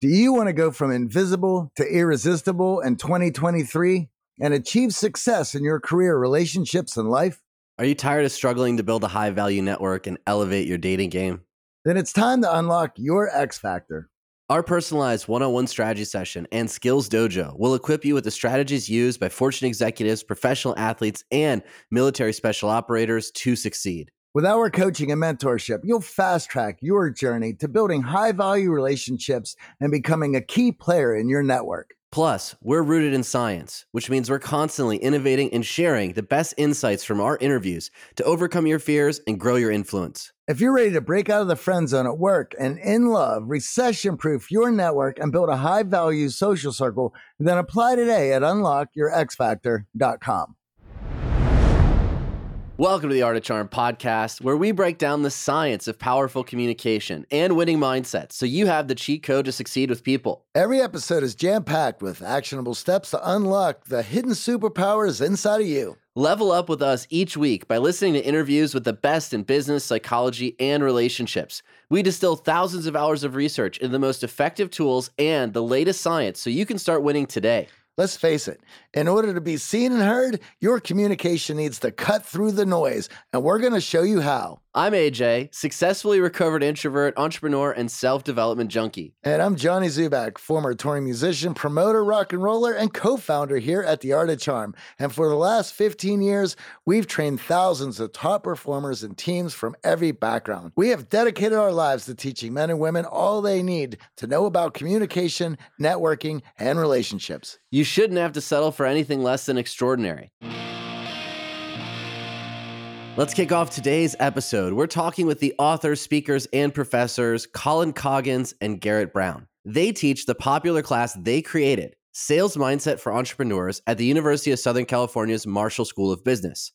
Do you want to go from invisible to irresistible in 2023 and achieve success in your career, relationships, and life? Are you tired of struggling to build a high value network and elevate your dating game? Then it's time to unlock your X Factor. Our personalized one on one strategy session and Skills Dojo will equip you with the strategies used by Fortune executives, professional athletes, and military special operators to succeed. With our coaching and mentorship, you'll fast track your journey to building high value relationships and becoming a key player in your network. Plus, we're rooted in science, which means we're constantly innovating and sharing the best insights from our interviews to overcome your fears and grow your influence. If you're ready to break out of the friend zone at work and in love, recession proof your network and build a high value social circle, then apply today at unlockyourxfactor.com. Welcome to the Art of Charm podcast, where we break down the science of powerful communication and winning mindsets so you have the cheat code to succeed with people. Every episode is jam packed with actionable steps to unlock the hidden superpowers inside of you. Level up with us each week by listening to interviews with the best in business, psychology, and relationships. We distill thousands of hours of research into the most effective tools and the latest science so you can start winning today. Let's face it, in order to be seen and heard, your communication needs to cut through the noise, and we're going to show you how. I'm AJ, successfully recovered introvert, entrepreneur, and self development junkie. And I'm Johnny Dzubak, former touring musician, promoter, rock and roller, and co founder here at The Art of Charm. And for the last 15 years, we've trained thousands of top performers and teams from every background. We have dedicated our lives to teaching men and women all they need to know about communication, networking, and relationships. You shouldn't have to settle for anything less than extraordinary. Let's kick off today's episode. We're talking with the authors, speakers, and professors Colin Coggins and Garrett Brown. They teach the popular class they created, Sales Mindset for Entrepreneurs, at the University of Southern California's Marshall School of Business.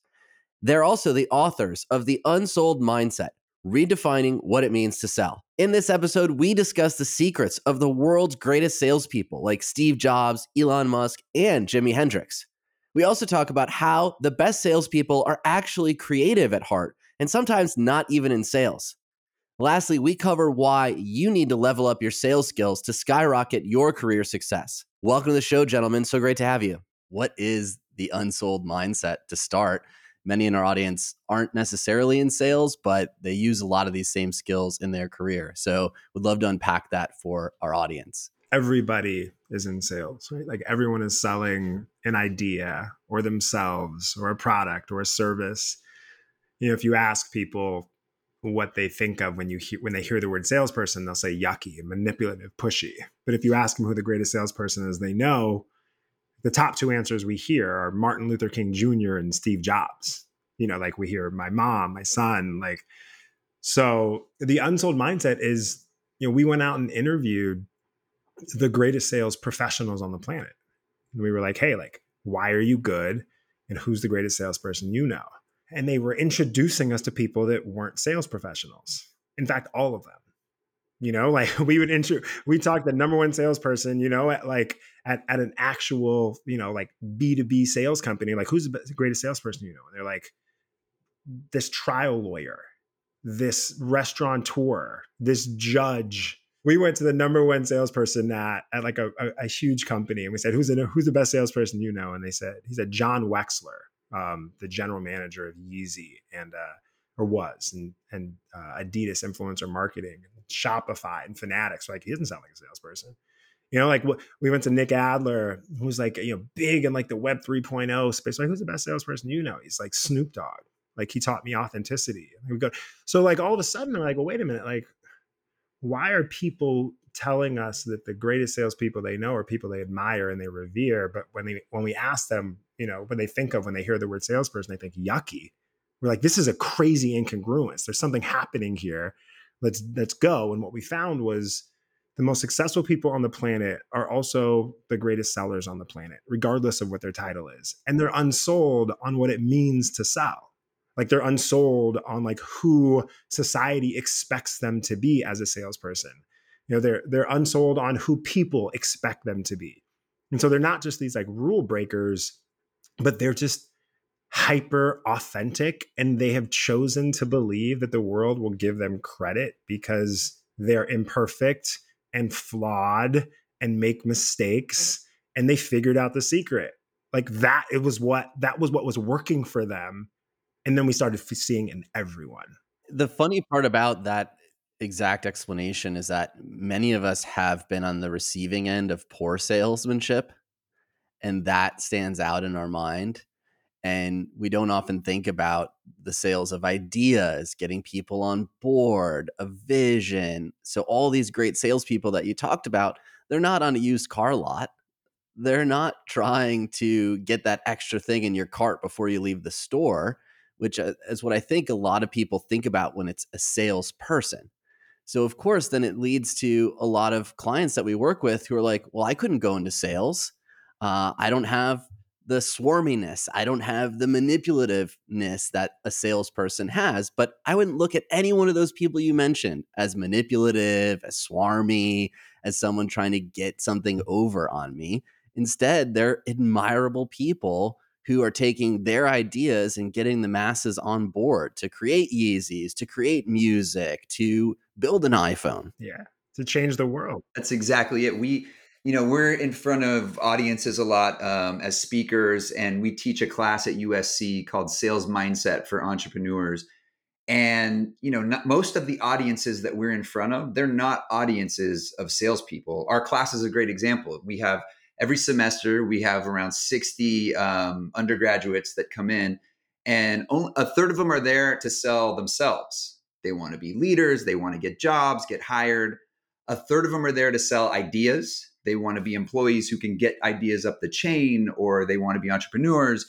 They're also the authors of The Unsold Mindset, redefining what it means to sell. In this episode, we discuss the secrets of the world's greatest salespeople like Steve Jobs, Elon Musk, and Jimi Hendrix. We also talk about how the best salespeople are actually creative at heart and sometimes not even in sales. Lastly, we cover why you need to level up your sales skills to skyrocket your career success. Welcome to the show, gentlemen. So great to have you. What is the unsold mindset to start? Many in our audience aren't necessarily in sales, but they use a lot of these same skills in their career. So, we'd love to unpack that for our audience everybody is in sales, right? Like everyone is selling an idea or themselves or a product or a service. You know, if you ask people what they think of when you hear, when they hear the word salesperson, they'll say yucky, manipulative, pushy. But if you ask them who the greatest salesperson is, they know the top two answers we hear are Martin Luther King Jr. and Steve Jobs. You know, like we hear my mom, my son, like so the unsold mindset is, you know, we went out and interviewed the greatest sales professionals on the planet. And we were like, hey, like, why are you good? And who's the greatest salesperson you know? And they were introducing us to people that weren't sales professionals. In fact, all of them. You know, like we would intro we talked the number one salesperson, you know, at like at, at an actual, you know, like B2B sales company, like who's the greatest salesperson you know? And they're like, this trial lawyer, this restaurateur, this judge, we went to the number one salesperson at, at like a, a, a huge company and we said, who's the, who's the best salesperson you know? And they said, he said, Jon Wexler, um, the general manager of Yeezy and, uh, or was, and, and uh, Adidas influencer marketing, Shopify and Fanatics. Like he doesn't sound like a salesperson. You know, like we went to Nick Adler, who's like, you know, big in like the web 3.0 space. Like, who's the best salesperson you know? He's like Snoop Dogg. Like he taught me authenticity. And we go, so like all of a sudden, I'm like, well, wait a minute, like why are people telling us that the greatest salespeople they know are people they admire and they revere? But when they when we ask them, you know, when they think of when they hear the word salesperson, they think yucky. We're like, this is a crazy incongruence. There's something happening here. Let's let's go. And what we found was the most successful people on the planet are also the greatest sellers on the planet, regardless of what their title is. And they're unsold on what it means to sell like they're unsold on like who society expects them to be as a salesperson. You know they're they're unsold on who people expect them to be. And so they're not just these like rule breakers but they're just hyper authentic and they have chosen to believe that the world will give them credit because they're imperfect and flawed and make mistakes and they figured out the secret. Like that it was what that was what was working for them and then we started seeing in everyone the funny part about that exact explanation is that many of us have been on the receiving end of poor salesmanship and that stands out in our mind and we don't often think about the sales of ideas, getting people on board, a vision. So, all these great salespeople that you talked about, they're not on a used car lot. They're not trying to get that extra thing in your cart before you leave the store, which uh, is what I think a lot of people think about when it's a salesperson. So, of course, then it leads to a lot of clients that we work with who are like, well, I couldn't go into sales. Uh, I don't have the swarminess. I don't have the manipulativeness that a salesperson has. But I wouldn't look at any one of those people you mentioned as manipulative, as swarmy, as someone trying to get something over on me. Instead, they're admirable people who are taking their ideas and getting the masses on board to create Yeezys, to create music, to build an iPhone. Yeah, to change the world. That's exactly it. We you know we're in front of audiences a lot um, as speakers and we teach a class at usc called sales mindset for entrepreneurs and you know not, most of the audiences that we're in front of they're not audiences of salespeople our class is a great example we have every semester we have around 60 um, undergraduates that come in and only, a third of them are there to sell themselves. They want to be leaders they want to get jobs get hired. A third of them are there to sell ideas. They want to be employees who can get ideas up the chain or they want to be entrepreneurs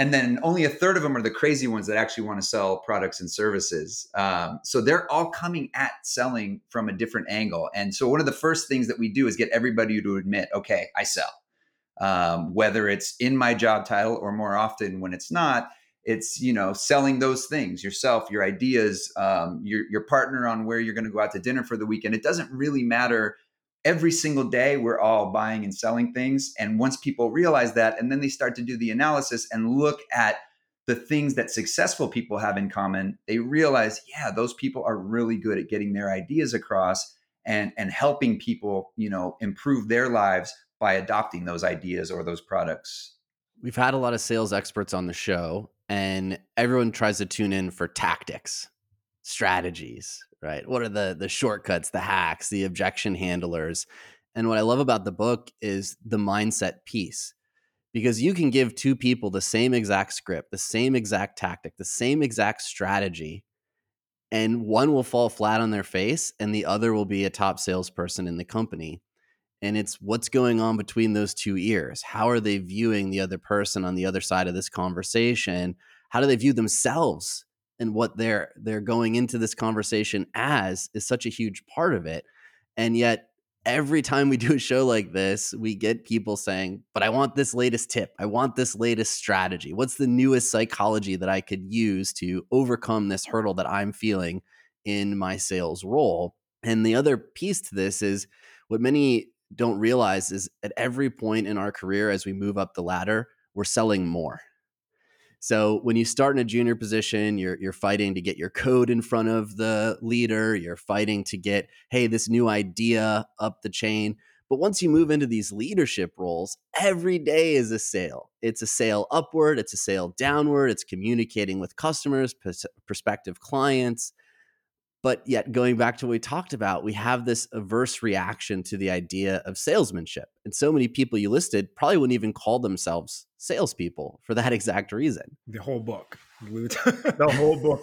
and then only a third of them are the crazy ones that actually want to sell products and services. Um, so they're all coming at selling from a different angle. And so one of the first things that we do is get everybody to admit okay i sell. Um, whether it's in my job title or more often when it's not it's you know selling those things yourself your ideas um, your, your partner on where you're going to go out to dinner for the weekend. It doesn't really matter every single day we're all buying and selling things. And once people realize that and then they start to do the analysis and look at the things that successful people have in common they realize yeah those people are really good at getting their ideas across and and helping people you know improve their lives by adopting those ideas or those products. We've had a lot of sales experts on the show and everyone tries to tune in for tactics strategies right? What are the the shortcuts, the hacks, the objection handlers? And what I love about the book is the mindset piece. Because you can give two people the same exact script, the same exact tactic, the same exact strategy, and one will fall flat on their face and the other will be a top salesperson in the company. And it's what's going on between those two ears. How are they viewing the other person on the other side of this conversation? How do they view themselves and what they're they're going into this conversation as is such a huge part of it. And yet every time we do a show like this we get people saying but i want this latest tip. I want this latest strategy. What's the newest psychology that i could use to overcome this hurdle that i'm feeling in my sales role? And the other piece to this is what many don't realize is at every point in our career as we move up the ladder we're selling more so when you start in a junior position, you're you're fighting to get your code in front of the leader, you're fighting to get hey, this new idea up the chain. But once you move into these leadership roles, every day is a sale. It's a sale upward, it's a sale downward, it's communicating with customers, prospective clients, but yet, going back to what we talked about, we have this averse reaction to the idea of salesmanship. And so many people you listed probably wouldn't even call themselves salespeople for that exact reason. The whole book. the whole book.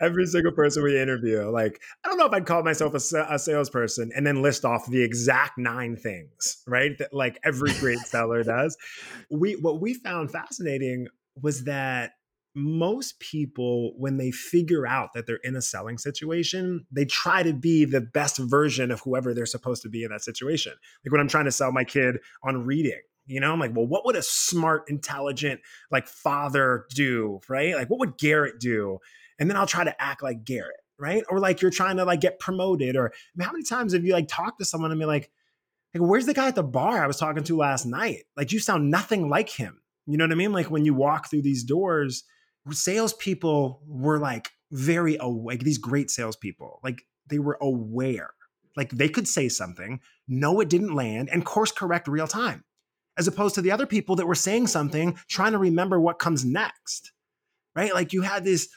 Every single person we interview, like, I don't know if I'd call myself a, a salesperson and then list off the exact nine things, right? That like every great seller does. We what we found fascinating was that most people, when they figure out that they're in a selling situation, they try to be the best version of whoever they're supposed to be in that situation. Like when I'm trying to sell my kid on reading, you know, I'm like, well, what would a smart, intelligent, like father do, right? Like, what would Garrett do? And then I'll try to act like Garrett, right? Or like you're trying to like get promoted, or I mean, how many times have you like talked to someone and be like, like, where's the guy at the bar I was talking to last night? Like, you sound nothing like him. You know what I mean? Like when you walk through these doors, salespeople were like very awake. These great salespeople, like they were aware Like they could say something, know it didn't land, and course correct real time, as opposed to the other people that were saying something, trying to remember what comes next. Right? Like you had this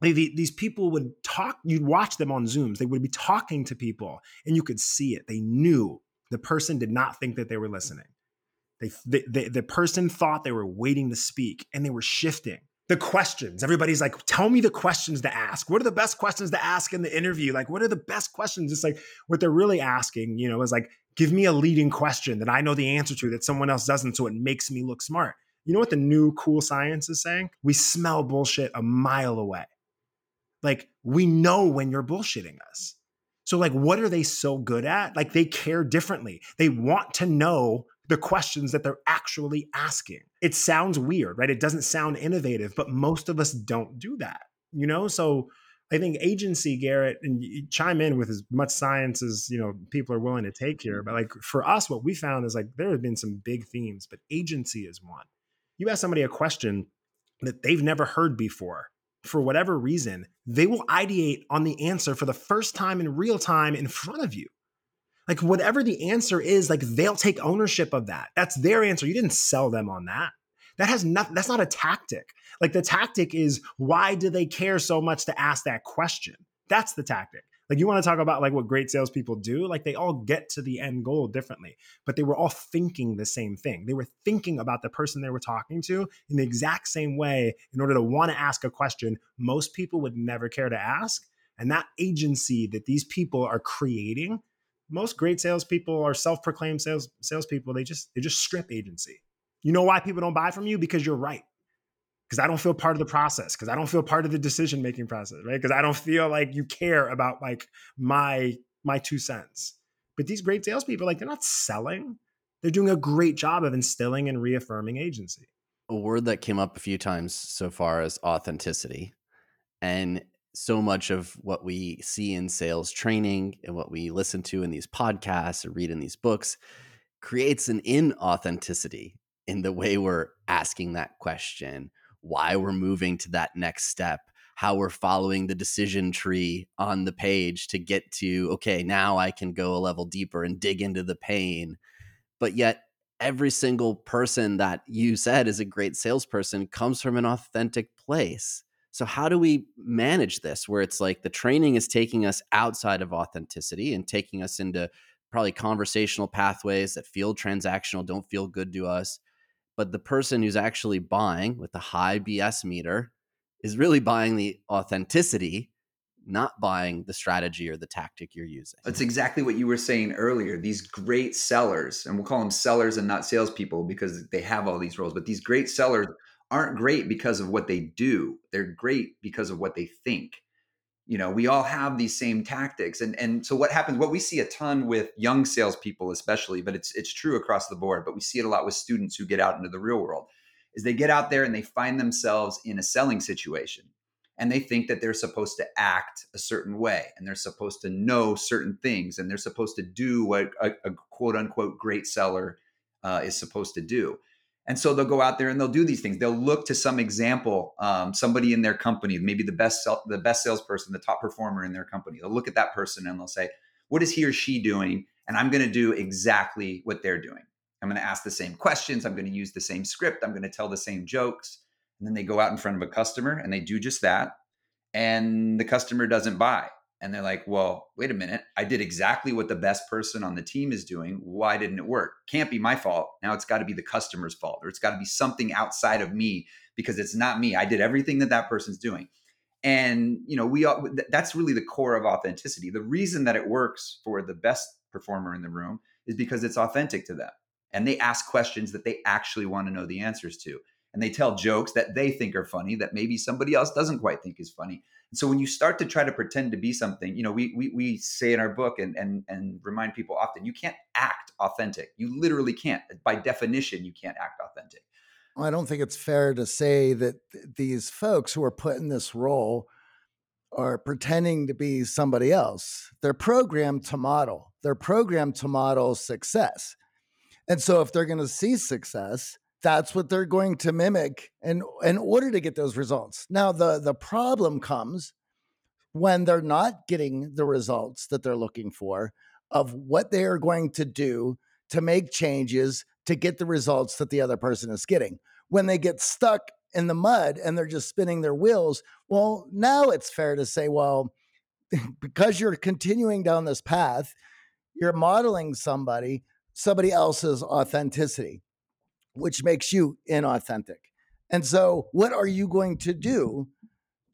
these people would talk you'd watch them on zooms they would be talking to people and you could see it they knew the person did not think that they were listening they, they, the person thought they were waiting to speak and they were shifting the questions. Everybody's like tell me the questions to ask. What are the best questions to ask in the interview? Like what are the best questions? It's like what they're really asking you know is like give me a leading question that i know the answer to that someone else doesn't so it makes me look smart. You know what the new cool science is saying? We smell bullshit a mile away. Like we know when you're bullshitting us. So like what are they so good at? Like they care differently. They want to know the questions that they're actually asking. It sounds weird, right? It doesn't sound innovative, but most of us don't do that. You know? So I think agency, Garrett, and chime in with as much science as you know people are willing to take here. But like for us, what we found is like there have been some big themes, but agency is one. You ask somebody a question that they've never heard before, for whatever reason, they will ideate on the answer for the first time in real time in front of you. Like whatever the answer is, like they'll take ownership of that. That's their answer. You didn't sell them on that. That has nothing, that's not a tactic. Like the tactic is why do they care so much to ask that question? That's the tactic. Like you want to talk about like what great salespeople do, like they all get to the end goal differently, but they were all thinking the same thing. They were thinking about the person they were talking to in the exact same way in order to want to ask a question most people would never care to ask. And that agency that these people are creating, most great salespeople are self-proclaimed sales salespeople. They just they just strip agency. You know why people don't buy from you? Because you're right because I don't feel part of the process, because I don't feel part of the decision making process, right? Because I don't feel like you care about like my my two cents. But these great salespeople, like they're not selling; they're doing a great job of instilling and reaffirming agency. A word that came up a few times so far is authenticity, and so much of what we see in sales training and what we listen to in these podcasts or read in these books creates an inauthenticity in the way we're asking that question why we're moving to that next step, how we're following the decision tree on the page to get to, okay, now I can go a level deeper and dig into the pain. But yet, every single person that you said is a great salesperson comes from an authentic place. So, how do we manage this where it's like the training is taking us outside of authenticity and taking us into probably conversational pathways that feel transactional, don't feel good to us? but the person who's actually buying with the high BS meter is really buying the authenticity, not buying the strategy or the tactic you're using. That's exactly what you were saying earlier. These great sellers, and we'll call them sellers and not salespeople because they have all these roles, but these great sellers aren't great because of what they do. They're great because of what they think you know we all have these same tactics and and so what happens what we see a ton with young salespeople especially but it's it's true across the board but we see it a lot with students who get out into the real world is they get out there and they find themselves in a selling situation and they think that they're supposed to act a certain way and they're supposed to know certain things and they're supposed to do what a, a quote unquote great seller uh, is supposed to do and so they'll go out there and they'll do these things. They'll look to some example, um, somebody in their company, maybe the best the best salesperson, the top performer in their company. They'll look at that person and they'll say, "What is he or she doing?" And I'm going to do exactly what they're doing. I'm going to ask the same questions. I'm going to use the same script. I'm going to tell the same jokes. And then they go out in front of a customer and they do just that. And the customer doesn't buy and they're like, well, wait a minute. I did exactly what the best person on the team is doing. Why didn't it work? Can't be my fault. Now it's got to be the customer's fault, or it's got to be something outside of me because it's not me. I did everything that that person's doing. And, you know, we all, that's really the core of authenticity. The reason that it works for the best performer in the room is because it's authentic to them. And they ask questions that they actually want to know the answers to. And they tell jokes that they think are funny that maybe somebody else doesn't quite think is funny so when you start to try to pretend to be something, you know, we we, we say in our book and and and remind people often, you can't act authentic. You literally can't. By definition, you can't act authentic. I don't think it's fair to say that th- these folks who are put in this role are pretending to be somebody else. They're programmed to model. They're programmed to model success. And so if they're going to see success, that's what they're going to mimic in, in order to get those results. Now, the, the problem comes when they're not getting the results that they're looking for of what they are going to do to make changes to get the results that the other person is getting. When they get stuck in the mud and they're just spinning their wheels, well, now it's fair to say, well, because you're continuing down this path, you're modeling somebody, somebody else's authenticity, which makes you inauthentic. And so, what are you going to do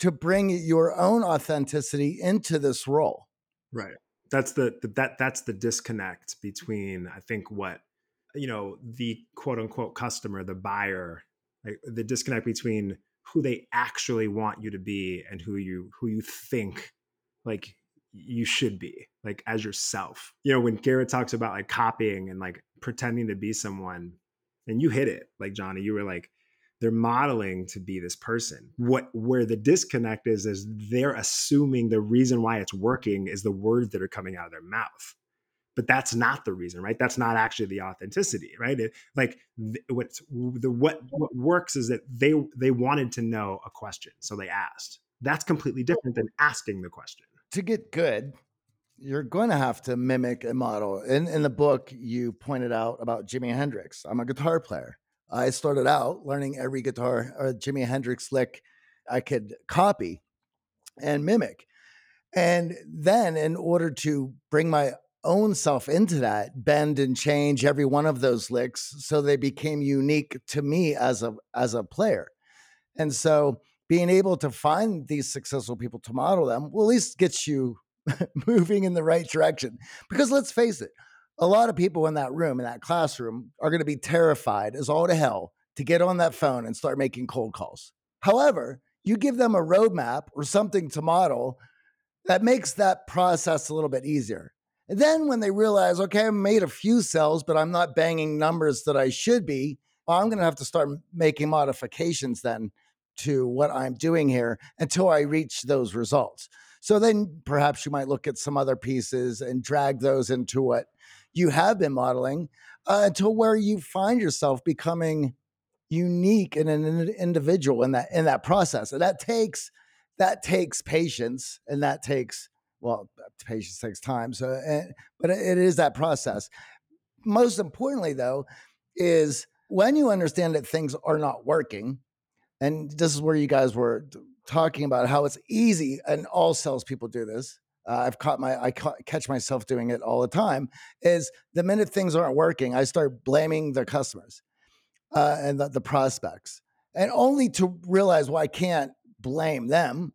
to bring your own authenticity into this role? Right. That's the, the that that's the disconnect between I think what you know the quote unquote customer, the buyer, like the disconnect between who they actually want you to be and who you who you think like you should be like as yourself you know when garrett talks about like copying and like pretending to be someone and you hit it like johnny you were like they're modeling to be this person. What where the disconnect is is they're assuming the reason why it's working is the words that are coming out of their mouth. But that's not the reason right? That's not actually the authenticity right? It, like what's the what what works is that they they wanted to know a question so they asked. That's completely different than asking the question. To get good, you're going to have to mimic a model. In in the book, you pointed out about Jimi Hendrix. I'm a guitar player. I started out learning every guitar or uh, Jimi Hendrix lick I could copy and mimic. And then, in order to bring my own self into that, bend and change every one of those licks so they became unique to me as a as a player. And so being able to find these successful people to model them will at least get you moving in the right direction. Because let's face it, a lot of people in that room, in that classroom, are going to be terrified as all to hell to get on that phone and start making cold calls. However, you give them a roadmap or something to model that makes that process a little bit easier. And then when they realize, okay, I made a few cells, but I'm not banging numbers that I should be, well, I'm going to have to start making modifications then to what I'm doing here until I reach those results. So then perhaps you might look at some other pieces and drag those into what you have been modeling uh, until where you find yourself becoming unique and an individual in that in that process. And that takes that takes patience and that takes well patience takes time so and, but it is that process most importantly though is when you understand that things are not working and this is where you guys were talking about how it's easy, and all salespeople do this. Uh, I've caught my I ca- catch myself doing it all the time. Is the minute things aren't working, I start blaming the customers uh, and the, the prospects, and only to realize why well, I can't blame them.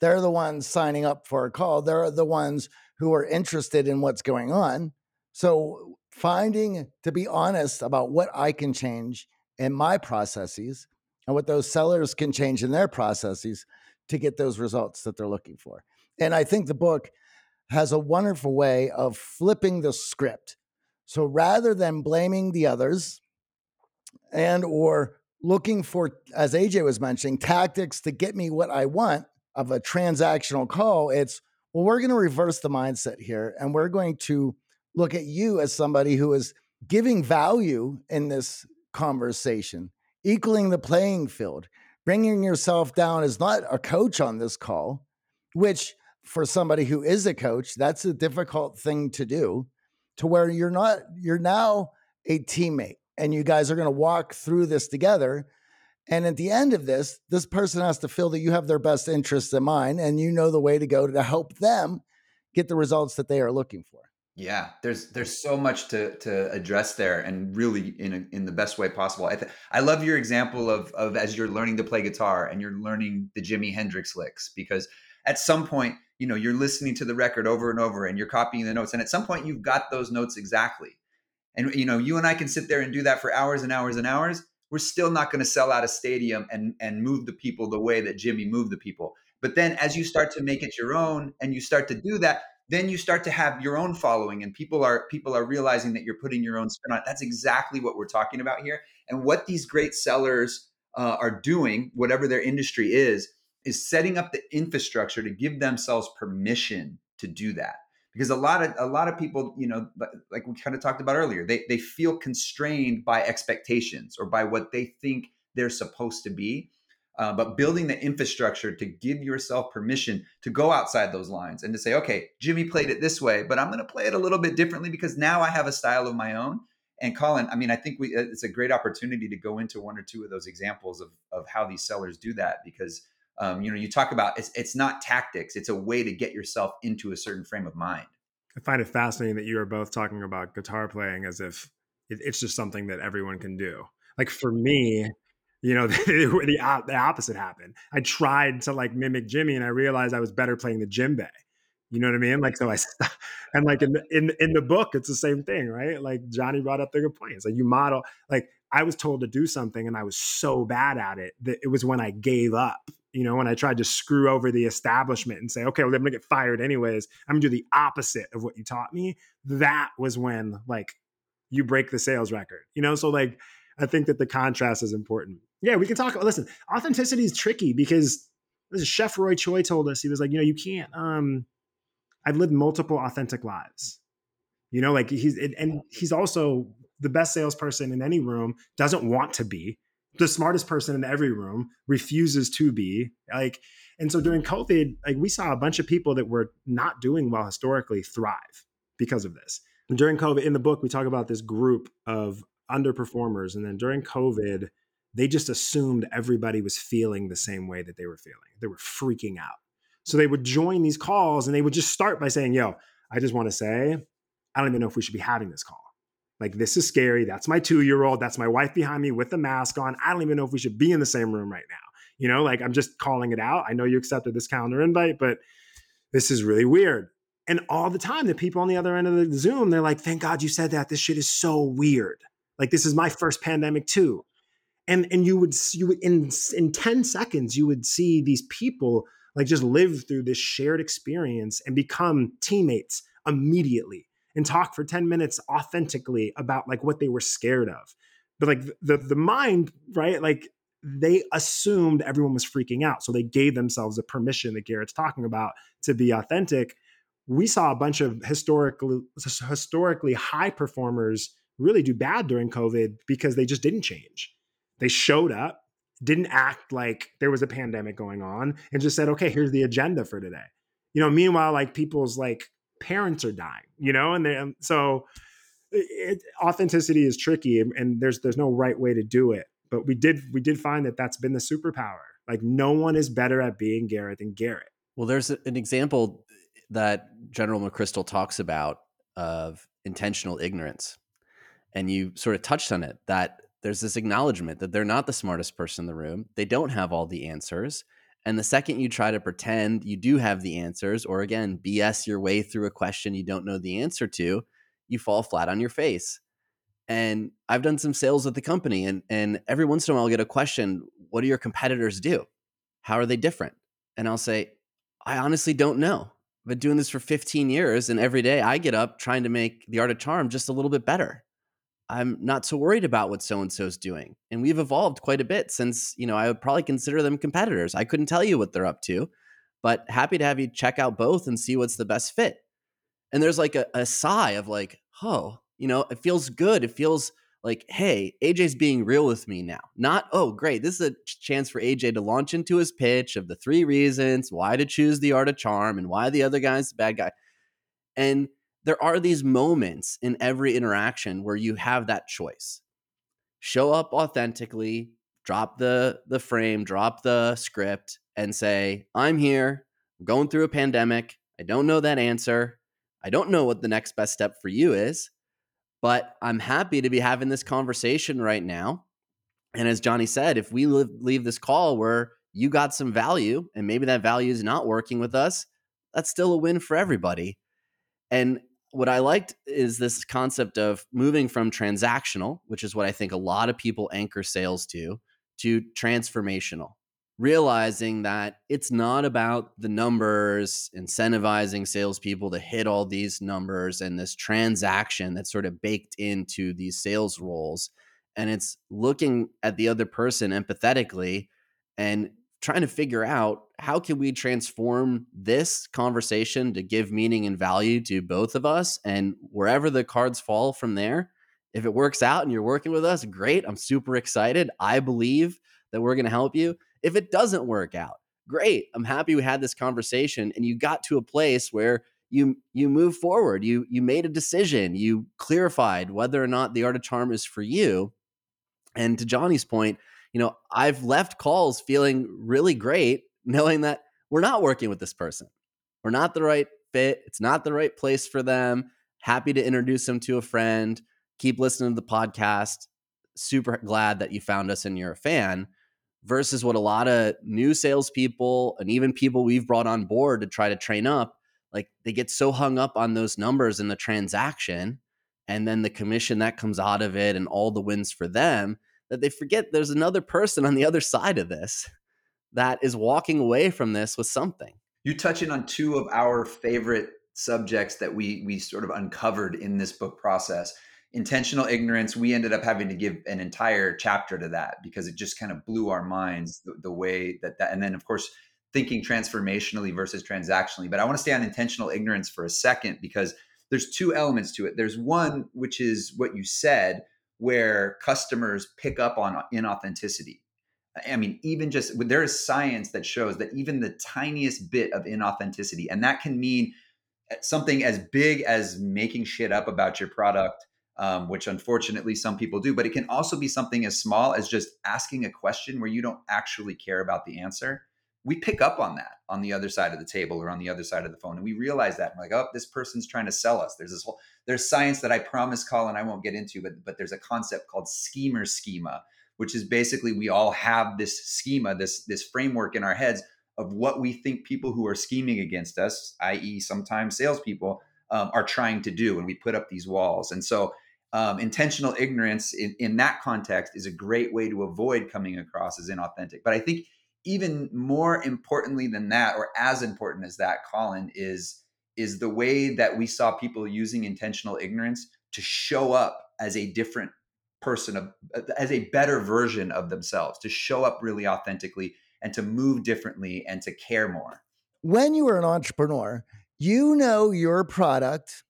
They're the ones signing up for a call. They're the ones who are interested in what's going on. So finding to be honest about what I can change in my processes and what those sellers can change in their processes to get those results that they're looking for. And I think the book has a wonderful way of flipping the script. So rather than blaming the others and or looking for as AJ was mentioning tactics to get me what I want of a transactional call, it's well we're going to reverse the mindset here and we're going to look at you as somebody who is giving value in this conversation equaling the playing field. Bringing yourself down is not a coach on this call, which for somebody who is a coach, that's a difficult thing to do to where you're not, you're now a teammate and you guys are going to walk through this together. And at the end of this, this person has to feel that you have their best interests in mind and you know the way to go to help them get the results that they are looking for. Yeah, there's there's so much to to address there, and really in a, in the best way possible. I th- I love your example of of as you're learning to play guitar and you're learning the Jimi Hendrix licks because at some point you know you're listening to the record over and over and you're copying the notes, and at some point you've got those notes exactly. And you know you and I can sit there and do that for hours and hours and hours. We're still not going to sell out a stadium and and move the people the way that Jimi moved the people. But then as you start to make it your own and you start to do that, then you start to have your own following and people are people are realizing that you're putting your own spin on it. That's exactly what we're talking about here. And what these great sellers uh, are doing whatever their industry is is setting up the infrastructure to give themselves permission to do that. Because a lot of a lot of people you know like we kind of talked about earlier they they feel constrained by expectations or by what they think they're supposed to be uh, but building the infrastructure to give yourself permission to go outside those lines and to say, okay, Jimi played it this way, but I'm going to play it a little bit differently because now I have a style of my own. And Colin, I mean, I think we it's a great opportunity to go into one or two of those examples of of how these sellers do that because um, you know you talk about it's it's not tactics; it's a way to get yourself into a certain frame of mind. I find it fascinating that you are both talking about guitar playing as if it's just something that everyone can do. Like for me, you know, the, the, the opposite happened. I tried to like mimic Jimi, and I realized I was better playing the djembe. You know what I mean? Like so, I and like in the, in in the book, it's the same thing, right? Like Johnny brought up the good points. Like you model, like I was told to do something, and I was so bad at it that it was when I gave up. You know, when I tried to screw over the establishment and say, okay, well, I'm gonna get fired anyways. I'm gonna do the opposite of what you taught me. That was when like you break the sales record. You know, so like I think that the contrast is important. Yeah, we can talk. Listen, authenticity is tricky because this is Chef Roy Choi told us he was like, you know, you can't. um I've lived multiple authentic lives. You know, like he's and he's also the best salesperson in any room. Doesn't want to be the smartest person in every room. Refuses to be like. And so during COVID, like we saw a bunch of people that were not doing well historically thrive because of this. And during COVID, in the book, we talk about this group of underperformers, and then during COVID, they just assumed everybody was feeling the same way that they were feeling. They were freaking out. So they would join these calls and they would just start by saying, Yo, I just want to say, I don't even know if we should be having this call. Like, this is scary. That's my two year old. That's my wife behind me with the mask on. I don't even know if we should be in the same room right now. You know, like I'm just calling it out. I know you accepted this calendar invite, but this is really weird. And all the time, the people on the other end of the Zoom, they're like, thank God you said that. This shit is so weird. Like, this is my first pandemic too and and you would you would in in 10 seconds you would see these people like just live through this shared experience and become teammates immediately and talk for 10 minutes authentically about like what they were scared of. But like the the mind right like they assumed everyone was freaking out so they gave themselves a permission that garrett's talking about to be authentic. We saw a bunch of historically historically high performers really do bad during covid because they just didn't change they showed up, didn't act like there was a pandemic going on, and just said, okay, here's the agenda for today. You know, meanwhile, like people's like parents are dying, you know, and then um, so it, authenticity is tricky, and, and there's there's no right way to do it. But we did we did find that that's been the superpower. Like no one is better at being Garrett than Garrett. Well, there's an example that General McChrystal talks about of intentional ignorance. And you sort of touched on it that there's this acknowledgement that they're not the smartest person in the room. They don't have all the answers. And the second you try to pretend you do have the answers, or again, BS your way through a question you don't know the answer to, you fall flat on your face. And I've done some sales at the company, and, and every once in a while I'll get a question What do your competitors do? How are they different? And I'll say, I honestly don't know. I've been doing this for 15 years, and every day I get up trying to make the art of charm just a little bit better. I'm not so worried about what so and so's doing. And we've evolved quite a bit since, you know, I would probably consider them competitors. I couldn't tell you what they're up to, but happy to have you check out both and see what's the best fit. And there's like a, a sigh of like, oh, you know, it feels good. It feels like, hey, AJ's being real with me now. Not, oh, great. This is a chance for AJ to launch into his pitch of the three reasons why to choose the art of charm and why the other guy's the bad guy. And there are these moments in every interaction where you have that choice. Show up authentically, drop the the frame, drop the script and say, "I'm here. I'm going through a pandemic. I don't know that answer. I don't know what the next best step for you is, but I'm happy to be having this conversation right now." And as Johnny said, if we leave this call where you got some value and maybe that value is not working with us, that's still a win for everybody. And what I liked is this concept of moving from transactional, which is what I think a lot of people anchor sales to, to transformational. Realizing that it's not about the numbers, incentivizing salespeople to hit all these numbers and this transaction that's sort of baked into these sales roles. And it's looking at the other person empathetically and trying to figure out how can we transform this conversation to give meaning and value to both of us and wherever the cards fall from there if it works out and you're working with us great i'm super excited i believe that we're going to help you If it doesn't work out, great. I'm happy we had this conversation and you got to a place where you you move forward. You you made a decision. You clarified whether or not the art of charm is for you. And to Johnny's point, you know, I've left calls feeling really great knowing that we're not working with this person. We're not the right fit. It's not the right place for them. Happy to introduce them to a friend. Keep listening to the podcast. Super glad that you found us and you're a fan versus what a lot of new salespeople and even people we've brought on board to try to train up, like they get so hung up on those numbers in the transaction and then the commission that comes out of it and all the wins for them that they forget there's another person on the other side of this that is walking away from this with something. You touching on two of our favorite subjects that we we sort of uncovered in this book process. Intentional ignorance we ended up having to give an entire chapter to that because it just kind of blew our minds the, the way that that and then of course thinking transformationally versus transactionally. But i want to stay on intentional ignorance for a second because there's two elements to it. There's one which is what you said where customers pick up on inauthenticity i mean even just there is science that shows that even the tiniest bit of inauthenticity and that can mean eh, something as big as making shit up about your product um, which unfortunately some people do. But it can also be something as small as just asking a question where you don't actually care about the answer. We pick up on that on the other side of the table or on the other side of the phone, and we realize that we're like, oh, this person's trying to sell us. There's this whole there's science that I promise, Colin, I won't get into, but but there's a concept called schemer schema, which is basically we all have this schema, this this framework in our heads of what we think people who are scheming against us, i.e., sometimes salespeople, um, are trying to do, and we put up these walls. And so um, intentional ignorance in, in that context is a great way to avoid coming across as inauthentic. But I think even more importantly than that, or as important as that, Colin, is is the way that we saw people using intentional ignorance to show up as a different person, as a better version of themselves, to show up really authentically and to move differently and to care more. When you are an entrepreneur, you know your product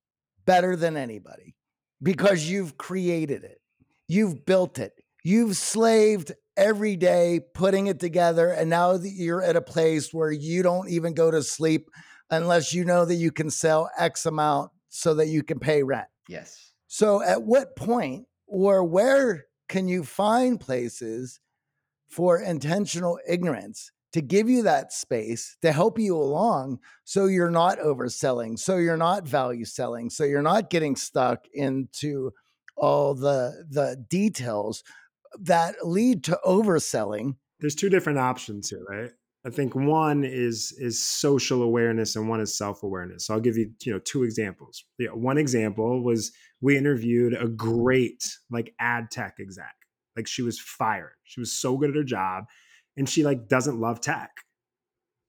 better than anybody because you've created it, you've built it, you've slaved every day putting it together. And now that you're at a place where you don't even go to sleep unless you know that you can sell X amount so that you can pay rent. Yes. So, at what point or where can you find places for intentional ignorance to give you that space to help you along so you're not overselling, so you're not value selling, so you're not getting stuck into all the the details that lead to overselling. There's two different options here, right? I think one is is social awareness and one is self-awareness. So I'll give you, you know, two examples. Yeah, one example was we interviewed a great like ad tech exec. Like she was fired. She was so good at her job and she like doesn't love tech.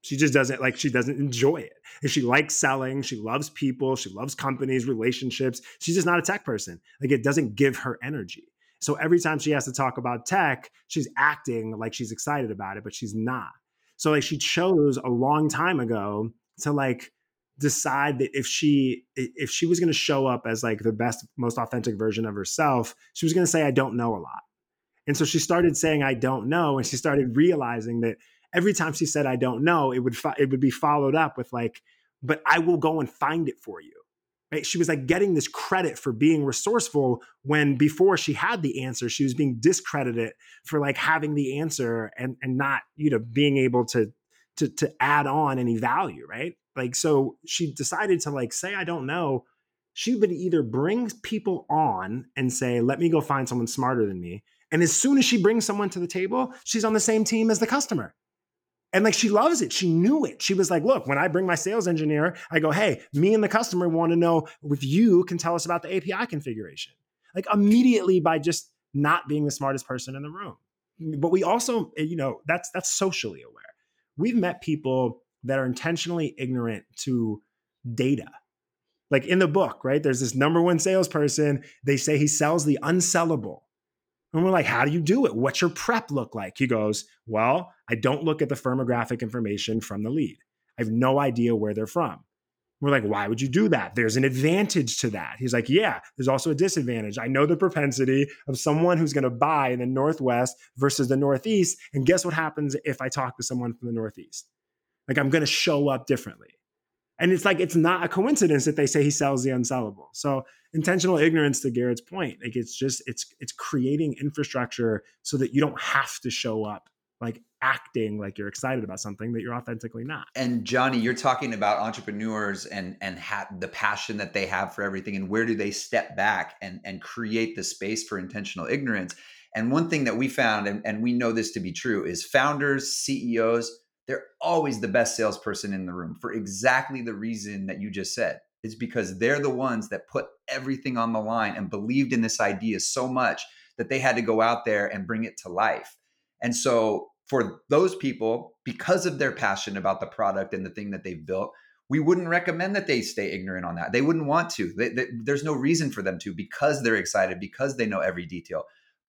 She just doesn't like she doesn't enjoy it. And she likes selling, she loves people, she loves companies, relationships. She's just not a tech person. Like it doesn't give her energy. So every time she has to talk about tech, she's acting like she's excited about it, but she's not. So like she chose a long time ago to like decide that if she if she was going to show up as like the best most authentic version of herself, she was going to say I don't know a lot. And so she started saying, I don't know. And she started realizing that every time she said, I don't know, it would, fo- it would be followed up with like, but I will go and find it for you. Right? She was like getting this credit for being resourceful when before she had the answer, she was being discredited for like having the answer and, and not, you know, being able to, to, to add on any value. Right. Like, so she decided to like say, I don't know. She would either bring people on and say, let me go find someone smarter than me and as soon as she brings someone to the table, she's on the same team as the customer. And like she loves it. She knew it. She was like, look, when I bring my sales engineer, I go, hey, me and the customer want to know if you can tell us about the API configuration. Like immediately by just not being the smartest person in the room. But we also, eh, you know, that's that's socially aware. We've met people that are intentionally ignorant to data. Like in the book, right? There's this number one salesperson. They say he sells the unsellable. And we're like, how do you do it? What's your prep look like? He goes, well, I don't look at the firmographic information from the lead. I have no idea where they're from. We're like, why would you do that? There's an advantage to that. He's like, yeah, there's also a disadvantage. I know the propensity of someone who's going to buy in the Northwest versus the Northeast. And guess what happens if I talk to someone from the Northeast? Like, I'm going to show up differently. And it's like, it's not a coincidence that they say he sells the unsellable. So, intentional ignorance to Garrett's point, like, it's just, it's, it's creating infrastructure so that you don't have to show up like acting like you're excited about something that you're authentically not. And Johnny, you're talking about entrepreneurs and and ha- the passion that they have for everything, and where do they step back and and create the space for intentional ignorance? And one thing that we found, and, and we know this to be true, is founders, CEOs, they're always the best salesperson in the room for exactly the reason that you just said. It's because they're the ones that put everything on the line and believed in this idea so much that they had to go out there and bring it to life. And so for those people, because of their passion about the product and the thing that they've built, we wouldn't recommend that they stay ignorant on that. They wouldn't want to. They, they, there's no reason for them to because they're excited, because they know every detail.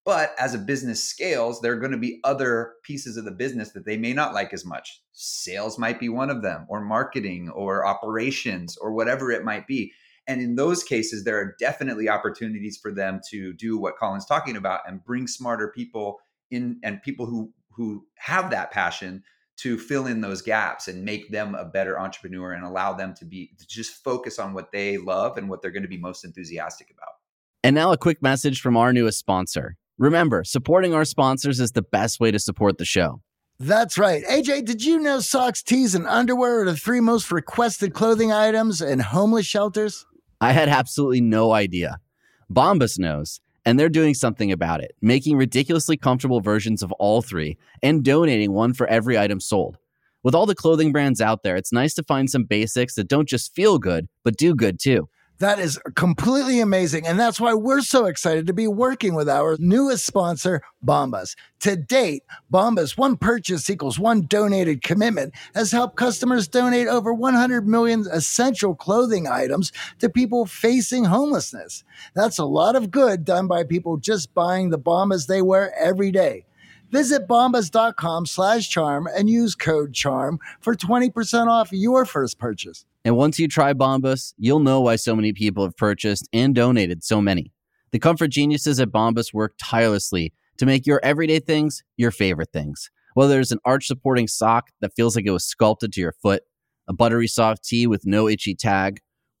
But as a business scales, there are going to be other pieces of the business that they may not like as much. Sales might be one of them, or marketing, or operations, or whatever it might be. And in those cases, there are definitely opportunities for them to do what Colin's talking about and bring smarter people in and people who who have that passion to fill in those gaps and make them a better entrepreneur and allow them to be to just focus on what they love and what they're going to be most enthusiastic about. And now a quick message from our newest sponsor. Remember, supporting our sponsors is the best way to support the show. That's right. AJ, did you know socks, tees, and underwear are the three most requested clothing items in homeless shelters? I had absolutely no idea. Bombas knows and they're doing something about it, making ridiculously comfortable versions of all three and donating one for every item sold. With all the clothing brands out there, it's nice to find some basics that don't just feel good, but do good too. That is completely amazing. And that's why we're so excited to be working with our newest sponsor, Bombas. To date, Bombas, one purchase equals one donated commitment, has helped customers donate over 100 million essential clothing items to people facing homelessness. That's a lot of good done by people just buying the Bombas they wear every day. Visit bombas.com slash charm and use code CHARM for 20% off your first purchase. And once you try Bombas, you'll know why so many people have purchased and donated so many. The comfort geniuses at Bombas work tirelessly to make your everyday things your favorite things. Whether it's an arch supporting sock that feels like it was sculpted to your foot, a buttery soft tee with no itchy tag,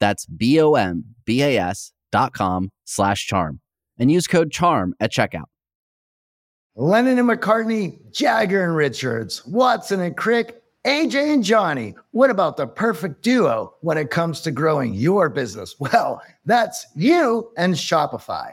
That's B-O-M-B-A-S dot com slash charm and use code CHARM at checkout. Lennon and McCartney, Jagger and Richards, Watson and Crick, AJ and Johnny. What about the perfect duo when it comes to growing your business? Well, that's you and Shopify.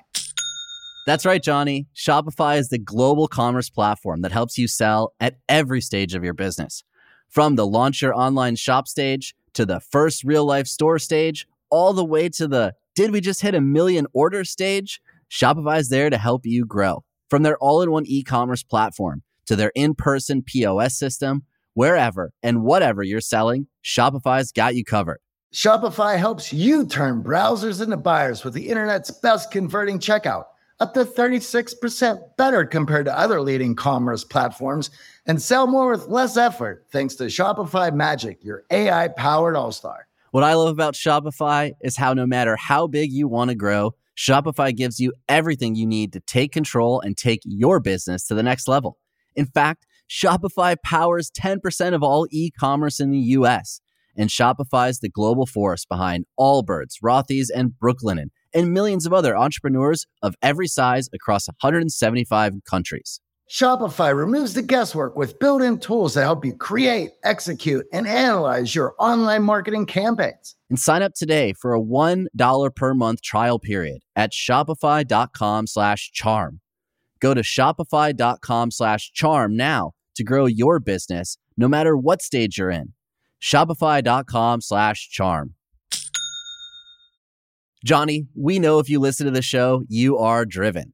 That's right, Johnny. Shopify is the global commerce platform that helps you sell at every stage of your business. From the launch your online shop stage to the first real life store stage, all the way to the did we just hit a million order stage? Shopify's there to help you grow. From their all in one e commerce platform to their in person POS system, wherever and whatever you're selling, Shopify's got you covered. Shopify helps you turn browsers into buyers with the internet's best converting checkout, up to 36% better compared to other leading commerce platforms, and sell more with less effort thanks to Shopify Magic, your AI powered all star. What I love about Shopify is how no matter how big you want to grow, Shopify gives you everything you need to take control and take your business to the next level. In fact, Shopify powers 10% of all e commerce in the US. And Shopify is the global force behind Allbirds, Rothy's, and Brooklinen, and millions of other entrepreneurs of every size across 175 countries. Shopify removes the guesswork with built in tools that help you create, execute, and analyze your online marketing campaigns. And sign up today for a $1 per month trial period at shopify.com slash charm. Go to shopify.com slash charm now to grow your business no matter what stage you're in. Shopify.com slash charm. Johnny, we know if you listen to the show, you are driven.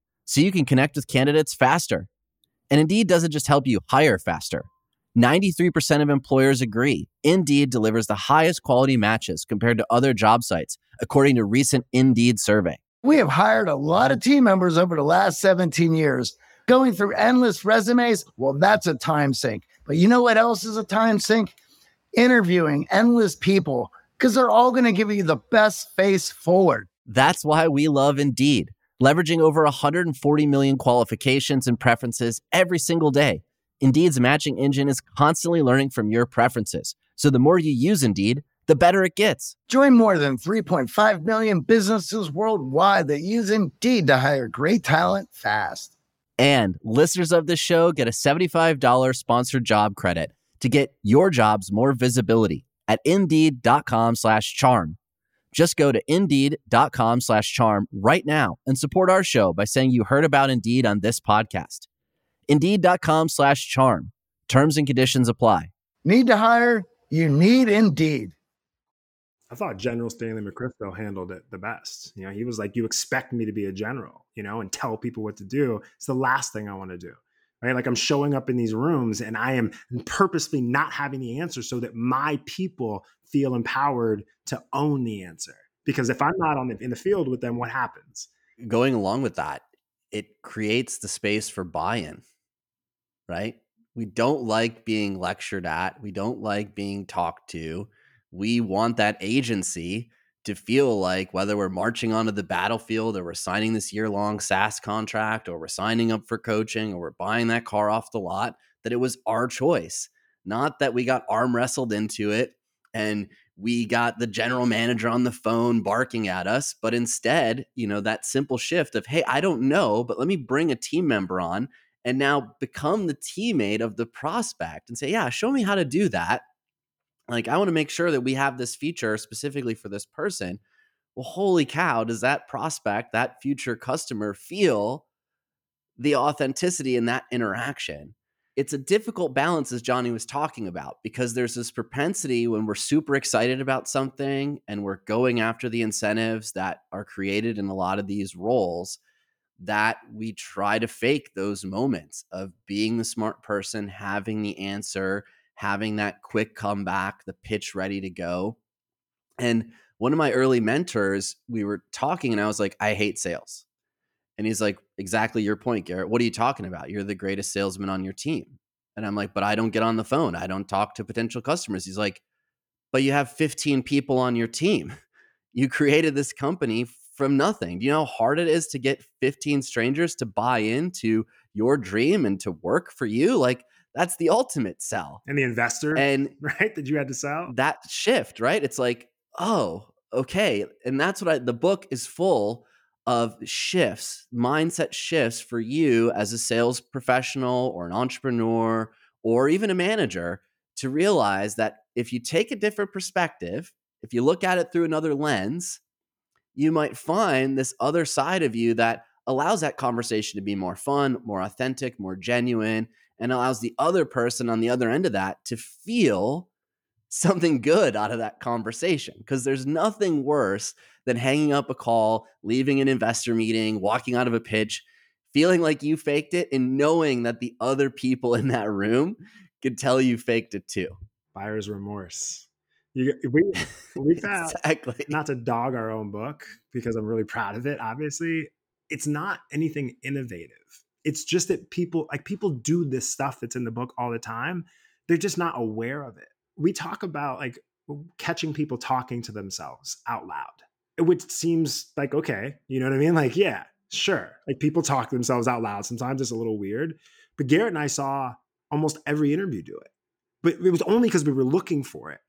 so you can connect with candidates faster. And Indeed doesn't just help you hire faster. 93% of employers agree Indeed delivers the highest quality matches compared to other job sites, according to recent Indeed survey. We have hired a lot of team members over the last 17 years. Going through endless resumes, well, that's a time sink. But you know what else is a time sink? Interviewing endless people because they're all going to give you the best face forward. That's why we love Indeed, leveraging over 140 million qualifications and preferences every single day. Indeed's matching engine is constantly learning from your preferences. So the more you use Indeed, the better it gets. Join more than 3.5 million businesses worldwide that use Indeed to hire great talent fast. And listeners of this show get a $75 sponsored job credit to get your jobs more visibility at indeed.com slash charm. Just go to indeed.com slash charm right now and support our show by saying you heard about Indeed on this podcast. Indeed.com slash charm. Terms and conditions apply. Need to hire? You need Indeed. I thought General Stanley McChrystal handled it the best. You know, he was like, "You expect me to be a general, you know, and tell people what to do." It's the last thing I want to do, right? Like I'm showing up in these rooms and I am purposely not having the answer so that my people feel empowered to own the answer. Because if I'm not on the, in the field with them, what happens? Going along with that, it creates the space for buy-in, right? We don't like being lectured at. We don't like being talked to we want that agency to feel like whether we're marching onto the battlefield or we're signing this year long SaaS contract or we're signing up for coaching or we're buying that car off the lot, that it was our choice, not that we got arm wrestled into it and we got the general manager on the phone barking at us, but instead, you know, that simple shift of, hey, I don't know, but let me bring a team member on and now become the teammate of the prospect and say, yeah, show me how to do that like i want to make sure that we have this feature specifically for this person. Well holy cow does that prospect that future customer feel the authenticity in that interaction? It's a difficult balance as johnny was talking about because there's this propensity when we're super excited about something and we're going after the incentives that are created in a lot of these roles that we try to fake those moments of being the smart person having the answer having that quick comeback, the pitch ready to go. And one of my early mentors, we were talking, and I was like, I hate sales. And he's like, Exactly your point, Garrett. What are you talking about? You're the greatest salesman on your team. And I'm like, But I don't get on the phone. I don't talk to potential customers. He's like, But you have 15 people on your team. You created this company from nothing. Do you know how hard it is to get 15 strangers to buy into your dream and to work for you? Like, that's the ultimate sell. And the investor, and right, that you had to sell that shift, right? It's like, oh, okay, and that's what I. The book is full of shifts, mindset shifts for you as a sales professional or an entrepreneur or even a manager to realize that if you take a different perspective, if you look at it through another lens, you might find this other side of you that allows that conversation to be more fun, more authentic, more genuine, and allows the other person on the other end of that to feel something good out of that conversation. Because there's nothing worse than hanging up a call, leaving an investor meeting, walking out of a pitch, feeling like you faked it, and knowing that the other people in that room could tell you faked it too. Buyer's remorse. You, we we found exactly not to dog our own book because I'm really proud of it. Obviously, it's not anything innovative it's just that people like people do this stuff that's in the book all the time. They're just not aware of it. We talk about like catching people talking to themselves out loud, which seems like okay, you know what I mean? Like, yeah, sure. Like people talk themselves out loud. Sometimes it's a little weird. But Garrett and I saw almost every interview do it. But it was only because we were looking for it.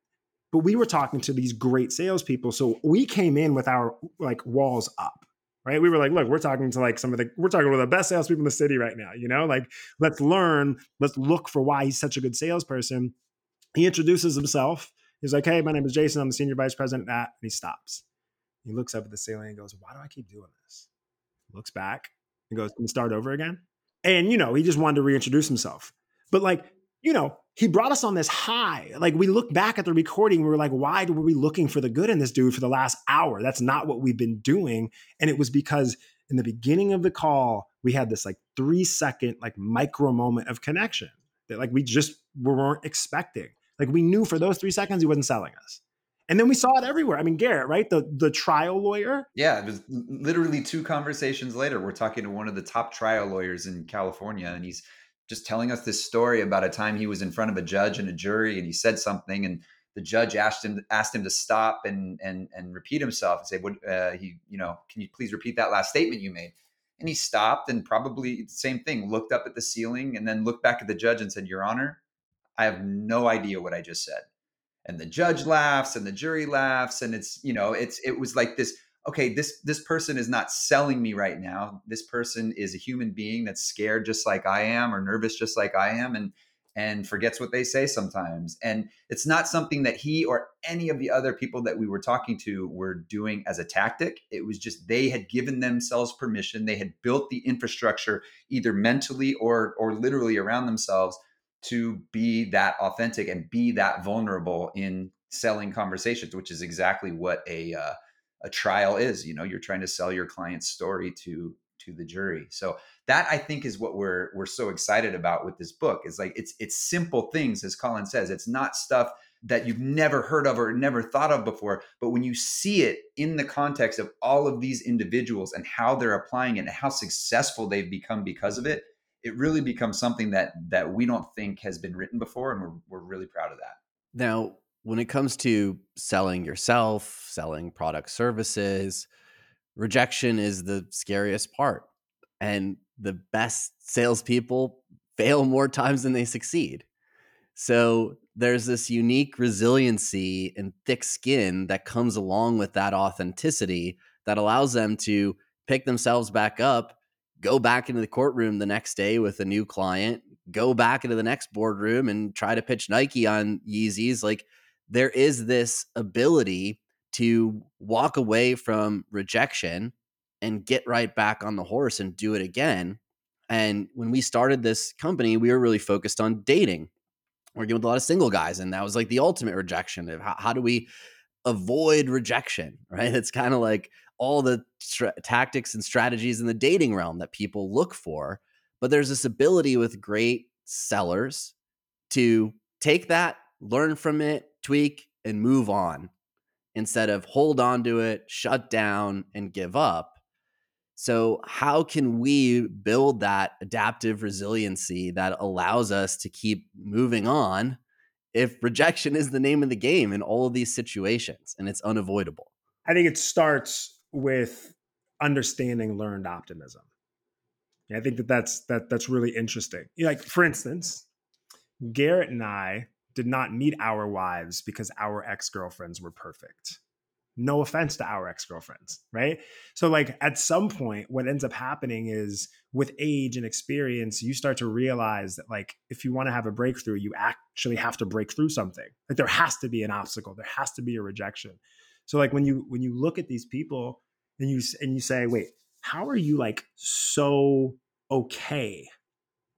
But we were talking to these great salespeople. So we came in with our like walls up right? We were like, look, we're talking to like some of the, we're talking to the best salespeople in the city right now, you know, like let's learn, let's look for why he's such a good salesperson. He introduces himself. He's like, hey, my name is Jason. I'm the senior vice president at, and he stops. He looks up at the ceiling and goes, why do I keep doing this? Looks back and goes, can we start over again? And, you know, he just wanted to reintroduce himself. But like, you know, he brought us on this high. Like we look back at the recording, we were like, why were we looking for the good in this dude for the last hour? That's not what we've been doing. And it was because in the beginning of the call, we had this like three second, like micro moment of connection that like we just weren't expecting. Like we knew for those three seconds he wasn't selling us. And then we saw it everywhere. I mean, Garrett, right? The the trial lawyer. Yeah, it was literally two conversations later. We're talking to one of the top trial lawyers in California, and he's just telling us this story about a time he was in front of a judge and a jury and he said something and the judge asked him asked him to stop and and and repeat himself and say what uh, he you know can you please repeat that last statement you made? And he stopped and probably same thing looked up at the ceiling and then looked back at the judge and said your honor i have no idea what i just said. And the judge laughs and the jury laughs and it's you know it's it was like this okay this this person is not selling me right now. This person is a human being that's scared just like i am or nervous just like i am and and forgets what they say sometimes. And it's not something that he or any of the other people that we were talking to were doing as a tactic. It was just they had given themselves permission. They had built the infrastructure either mentally or or literally around themselves to be that authentic and be that vulnerable in selling conversations which is exactly what a uh, a trial is you know you're trying to sell your client's story to to the jury. So that i think is what we're we're so excited about with this book is like it's it's simple things as colin says. It's not stuff that you've never heard of or never thought of before but when you see it in the context of all of these individuals and how they're applying it and how successful they've become because of it it really becomes something that that we don't think has been written before and we're, we're really proud of that. Now when it comes to selling yourself, selling product services, rejection is the scariest part. And the best salespeople fail more times than they succeed. So there's this unique resiliency and thick skin that comes along with that authenticity that allows them to pick themselves back up, go back into the courtroom the next day with a new client, go back into the next boardroom and try to pitch Nike on Yeezys. Like there is this ability to walk away from rejection and get right back on the horse and do it again. And when we started this company, we were really focused on dating, working with a lot of single guys. And that was like the ultimate rejection of how, how do we avoid rejection, right? It's kind of like all the tra- tactics and strategies in the dating realm that people look for. But there's this ability with great sellers to take that, learn from it, tweak, and move on instead of hold on to it, shut down, and give up. So, how can we build that adaptive resiliency that allows us to keep moving on if rejection is the name of the game in all of these situations and it's unavoidable? I think it starts with understanding learned optimism. I think that that's that that's really interesting. Like for instance, Garrett and I did not meet our wives because our ex girlfriends were perfect. No offense to our ex girlfriends, right? So, like, at some point, what ends up happening is with age and experience, you start to realize that, like, if you want to have a breakthrough, you actually have to break through something. Like, there has to be an obstacle, there has to be a rejection. So, like, when you when you look at these people and you and you say, wait, how are you like so okay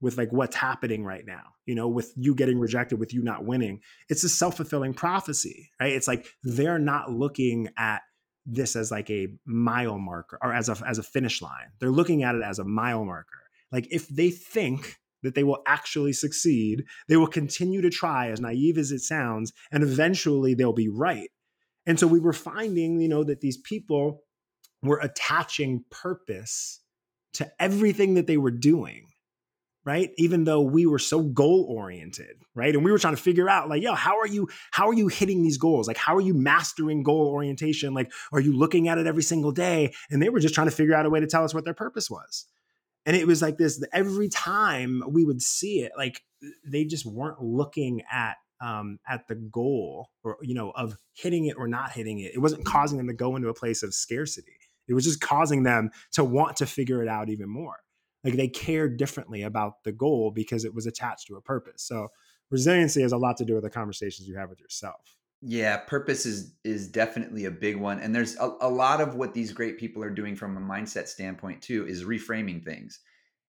with like what's happening right now you know with you getting rejected with you not winning. It's a self-fulfilling prophecy right? It's like they're not looking at this as like a mile marker or as a as a finish line. They're looking at it as a mile marker. Like if they think that they will actually succeed they will continue to try as naive as it sounds and eventually they'll be right. And so we were finding you know that these people were attaching purpose to everything that they were doing right? Even though we were so goal oriented right? And we were trying to figure out like yo how are you how are you hitting these goals? Like how are you mastering goal orientation? Like are you looking at it every single day? And they were just trying to figure out a way to tell us what their purpose was. And it was like this every time we would see it like they just weren't looking at um, at the goal or you know of hitting it or not hitting it. It wasn't causing them to go into a place of scarcity. It was just causing them to want to figure it out even more like they cared differently about the goal because it was attached to a purpose. So resiliency has a lot to do with the conversations you have with yourself. Yeah purpose is is definitely a big one and there's a, a lot of what these great people are doing from a mindset standpoint too is reframing things.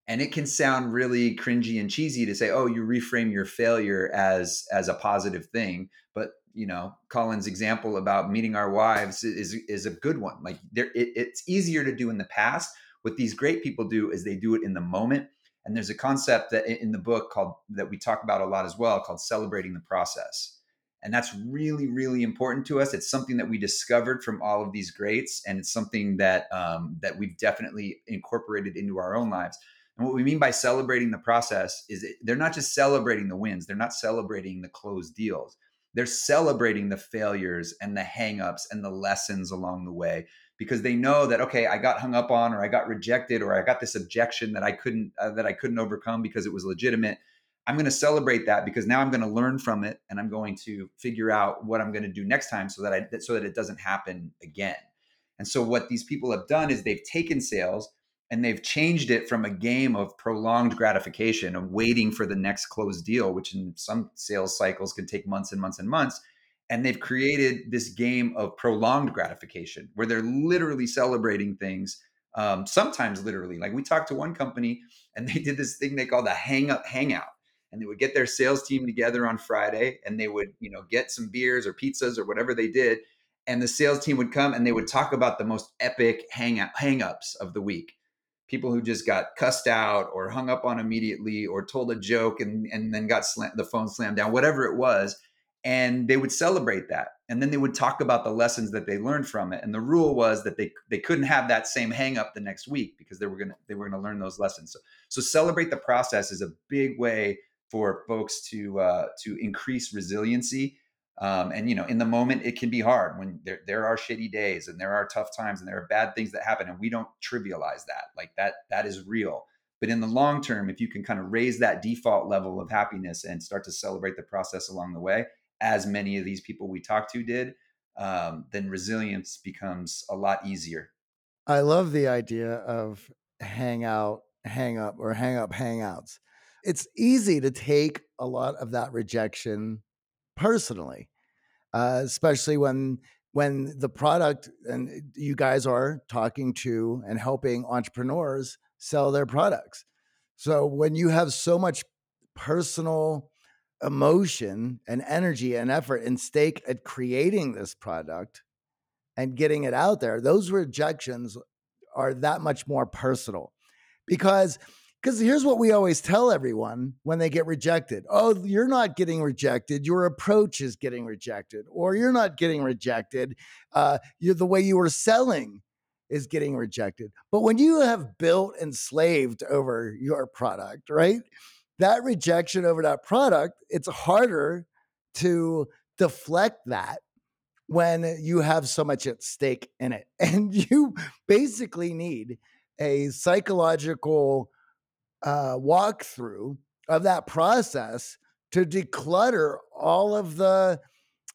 And it can sound really cringy and cheesy to say oh you reframe your failure as as a positive thing but you know colin's example about meeting our wives is is a good one. Like there it, it's easier to do in the past what these great people do is they do it in the moment. And there's a concept that in the book called that we talk about a lot as well called celebrating the process. And that's really, really important to us. It's something that we discovered from all of these greats, and it's something that um, that we've definitely incorporated into our own lives. And what we mean by celebrating the process is it, they're not just celebrating the wins; they're not celebrating the closed deals. They're celebrating the failures and the hangups and the lessons along the way because they know that okay i got hung up on or i got rejected or i got this objection that i couldn't uh, that i couldn't overcome because it was legitimate. I'm going to celebrate that because now i'm going to learn from it and i'm going to figure out what i'm going to do next time so that i so that it doesn't happen again. And so what these people have done is they've taken sales and they've changed it from a game of prolonged gratification of waiting for the next closed deal which in some sales cycles can take months and months and months and they've created this game of prolonged gratification where they're literally celebrating things um, sometimes literally like we talked to one company and they did this thing they called the hang up hangout and they would get their sales team together on friday and they would you know get some beers or pizzas or whatever they did and the sales team would come and they would talk about the most epic hang hang-ups of the week. People who just got cussed out or hung up on immediately or told a joke and, and then got the phone slammed down whatever it was and they would celebrate that. And then they would talk about the lessons that they learned from it. And the rule was that they they couldn't have that same hang up the next week because they were going to they were going to learn those lessons. So so celebrate the process is a big way for folks to uh, to increase resiliency. Um, and you know in the moment it can be hard when there, there are shitty days and there are tough times and there are bad things that happen and we don't trivialize that. Like that that is real. But in the long term if you can kind of raise that default level of happiness and start to celebrate the process along the way as many of these people we talked to did, um, then resilience becomes a lot easier. I love the idea of hang out, hang up, or hang up hangouts. It's easy to take a lot of that rejection personally, uh, especially when when the product and you guys are talking to and helping entrepreneurs sell their products. So when you have so much personal emotion and energy and effort and stake at creating this product and getting it out there, those rejections are that much more personal. Because because here's what we always tell everyone when they get rejected oh you're not getting rejected. Your approach is getting rejected or you're not getting rejected. Uh, you're the way you were selling is getting rejected. But when you have built and slaved over your product right that rejection over that product, it's harder to deflect that when you have so much at stake in it. And you basically need a psychological uh, walkthrough of that process to declutter all of the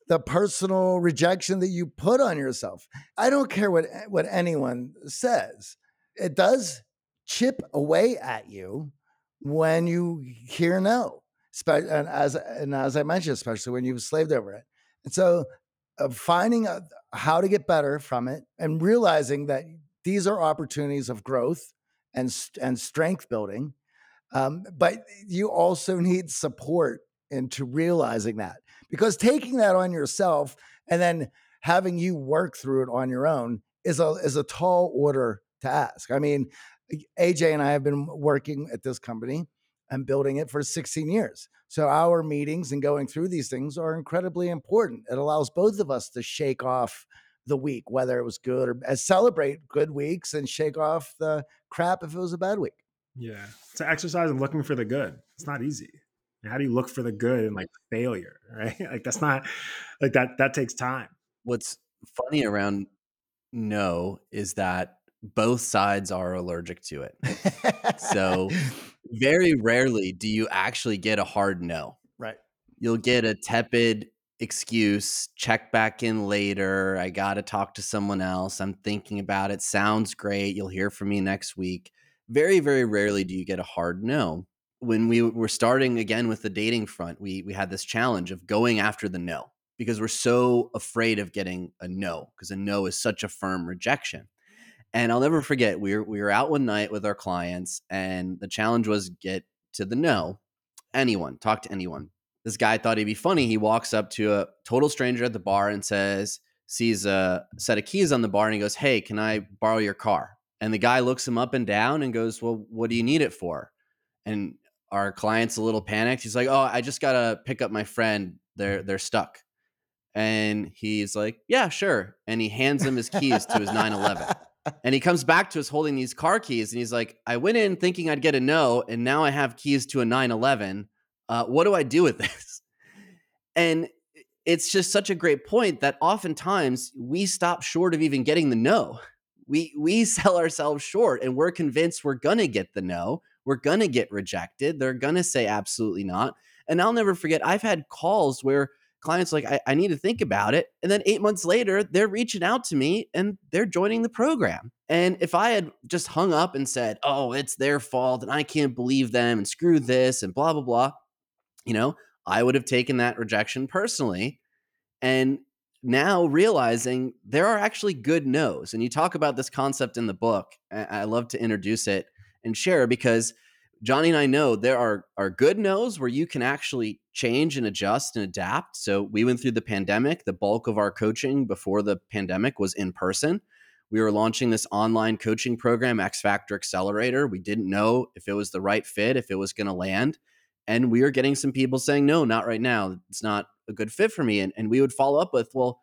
the personal rejection that you put on yourself. I don't care what what anyone says. It does chip away at you when you hear no. And as and as I mentioned, especially when you've slaved over it, and so uh, finding how to get better from it and realizing that these are opportunities of growth and and strength building, um, but you also need support into realizing that because taking that on yourself and then having you work through it on your own is a is a tall order to ask. I mean, AJ and I have been working at this company and building it for 16 years. So our meetings and going through these things are incredibly important. It allows both of us to shake off the week, whether it was good or uh, celebrate good weeks and shake off the crap if it was a bad week. Yeah. To exercise and looking for the good. It's not easy. How do you look for the good in like failure, right? Like that's not like that that takes time. What's funny around no is that both sides are allergic to it. so very rarely do you actually get a hard no. Right. You'll get a tepid excuse, check back in later. I got to talk to someone else. I'm thinking about it. Sounds great. You'll hear from me next week. Very, very rarely do you get a hard no. When we were starting again with the dating front, we we had this challenge of going after the no because we're so afraid of getting a no because a no is such a firm rejection. And I'll never forget we were we were out one night with our clients and the challenge was get to the no. Anyone, talk to anyone this guy thought he'd be funny. He walks up to a total stranger at the bar and says, sees a set of keys on the bar and he goes, Hey, can I borrow your car? And the guy looks him up and down and goes, Well, what do you need it for? And our client's a little panicked. He's like, Oh, I just gotta pick up my friend. They're they're stuck. And he's like, Yeah, sure. And he hands him his keys to his 911. And he comes back to us holding these car keys and he's like, I went in thinking I'd get a no, and now I have keys to a 911 uh, what do I do with this? And it's just such a great point that oftentimes we stop short of even getting the no. We we sell ourselves short and we're convinced we're gonna get the no. We're gonna get rejected. They're gonna say absolutely not. And I'll never forget, I've had calls where clients like, I, I need to think about it. And then eight months later, they're reaching out to me and they're joining the program. And if I had just hung up and said, oh, it's their fault and I can't believe them and screw this and blah, blah, blah, you know, I would have taken that rejection personally. And now realizing there are actually good no's. And you talk about this concept in the book. I love to introduce it and share because Johnny and I know there are, are good no's where you can actually change and adjust and adapt. So we went through the pandemic. The bulk of our coaching before the pandemic was in person. We were launching this online coaching program, X Factor Accelerator. We didn't know if it was the right fit, if it was going to land. And we were getting some people saying, no, not right now. It's not a good fit for me. And, and we would follow up with, well,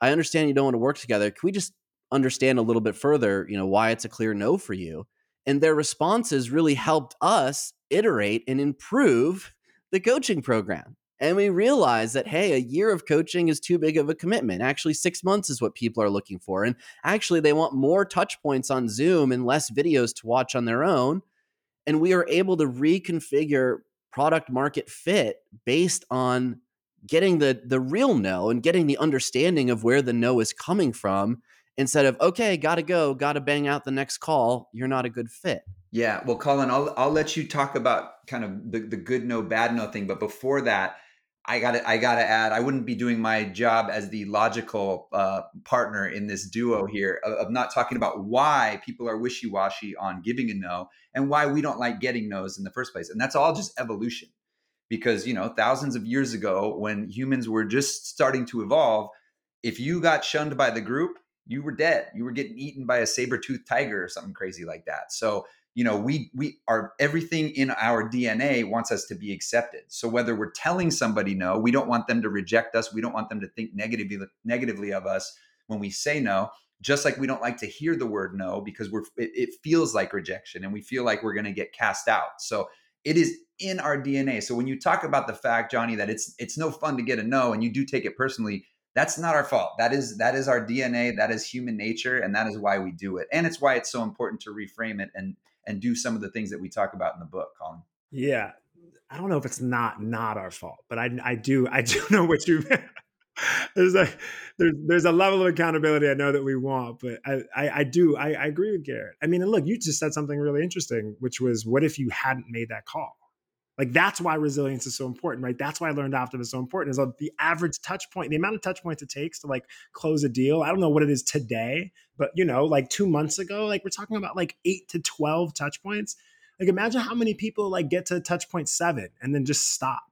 I understand you don't want to work together. Can we just understand a little bit further, you know, why it's a clear no for you? And their responses really helped us iterate and improve the coaching program. And we realized that, hey, a year of coaching is too big of a commitment. Actually, six months is what people are looking for. And actually, they want more touch points on Zoom and less videos to watch on their own. And we are able to reconfigure product market fit based on getting the the real no and getting the understanding of where the no is coming from instead of okay gotta go gotta bang out the next call you're not a good fit yeah well colin i'll, I'll let you talk about kind of the, the good no bad no thing but before that I got to I got to add I wouldn't be doing my job as the logical uh, partner in this duo here of, of, not talking about why people are wishy washy on giving a no and why we don't like getting no's in the first place, and that's all just evolution. Because you know, thousands of years ago, when humans were just starting to evolve, if you got shunned by the group, you were dead. You were getting eaten by a saber toothed tiger or something crazy like that. So you know we we are everything in our dna wants us to be accepted. So whether we're telling somebody no we don't want them to reject us. We don't want them to think negatively negatively of us when we say no. Just like we don't like to hear the word no because we're it, it feels like rejection and we feel like we're going to get cast out. So it is in our dna so when you talk about the fact johnny that it's it's no fun to get a no and you do take it personally that's not our fault that is that is our dna that is human nature and that is why we do it and it's why it's so important to reframe it and and do some of the things that we talk about in the book, Colin. Yeah. I don't know if it's not not our fault, but I I do I do know what you there's a there's there's a level of accountability I know that we want, but I I, I do I, I agree with Garrett. I mean, and look, you just said something really interesting, which was what if you hadn't made that call? Like that's why resilience is so important, right? That's why I learned optimism is so important. Is uh, the average touch point, the amount of touch points it takes to like close a deal. I don't know what it is today, but you know, like two months ago, like we're talking about like eight to twelve touch points. Like imagine how many people like get to touch point seven and then just stop.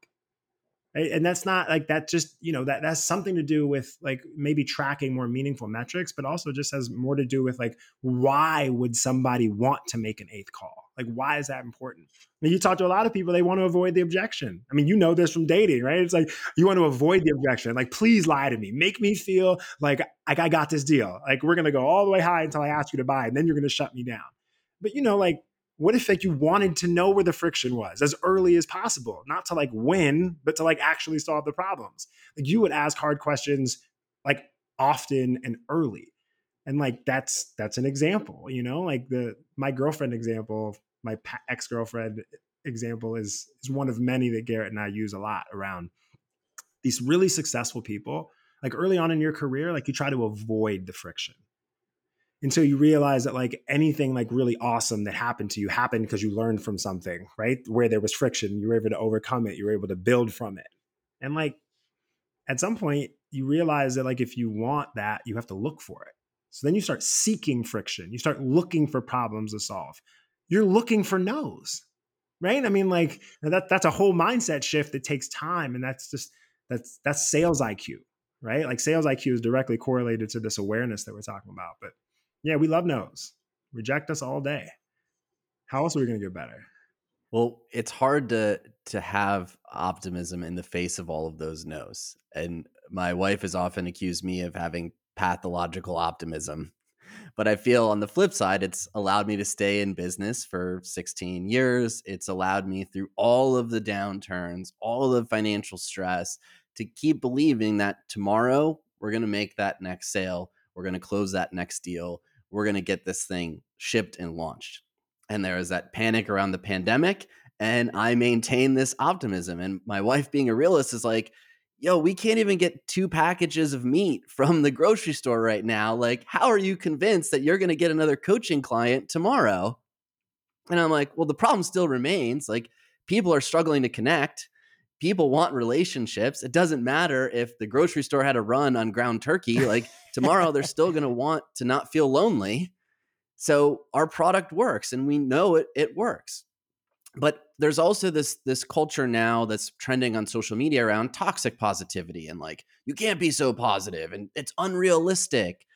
Right? And that's not like that. Just you know that that's something to do with like maybe tracking more meaningful metrics, but also just has more to do with like why would somebody want to make an eighth call? Like, why is that important? I mean, you talk to a lot of people, they want to avoid the objection. I mean, you know this from dating, right? It's like you want to avoid the objection. Like, please lie to me. Make me feel like, like I got this deal. Like, we're gonna go all the way high until I ask you to buy, and then you're gonna shut me down. But you know, like what if like you wanted to know where the friction was as early as possible not to like win but to like actually solve the problems like you would ask hard questions like often and early and like that's that's an example you know like the my girlfriend example my ex-girlfriend example is is one of many that garrett and i use a lot around these really successful people. Like early on in your career like you try to avoid the friction until you realize that like anything like really awesome that happened to you happened because you learned from something right? Where there was friction you were able to overcome it you were able to build from it. And like at some point you realize that like if you want that you have to look for it. So then you start seeking friction. You start looking for problems to solve you're looking for no's right i mean like that that's a whole mindset shift that takes time and that's just that's that's sales iq right like sales iq is directly correlated to this awareness that we're talking about but yeah, we love no's. Reject us all day. How else are we going to get better? Well, it's hard to to have optimism in the face of all of those no's. And my wife has often accused me of having pathological optimism. But I feel on the flip side, it's allowed me to stay in business for 16 years. It's allowed me through all of the downturns, all of the financial stress to keep believing that tomorrow we're going to make that next sale. We're going to close that next deal we're going to get this thing shipped and launched. And there was that panic around the pandemic. And I maintain this optimism. And my wife, being a realist, is like, yo, we can't even get two packages of meat from the grocery store right now. Like, how are you convinced that you're going to get another coaching client tomorrow? And I'm like, well, the problem still remains. Like, people are struggling to connect people want relationships. It doesn't matter if the grocery store had a run on ground turkey. Like tomorrow, they're still going to want to not feel lonely. So our product works, and we know it. It works. But there's also this this culture now that's trending on social media around toxic positivity and like you can't be so positive and it's unrealistic.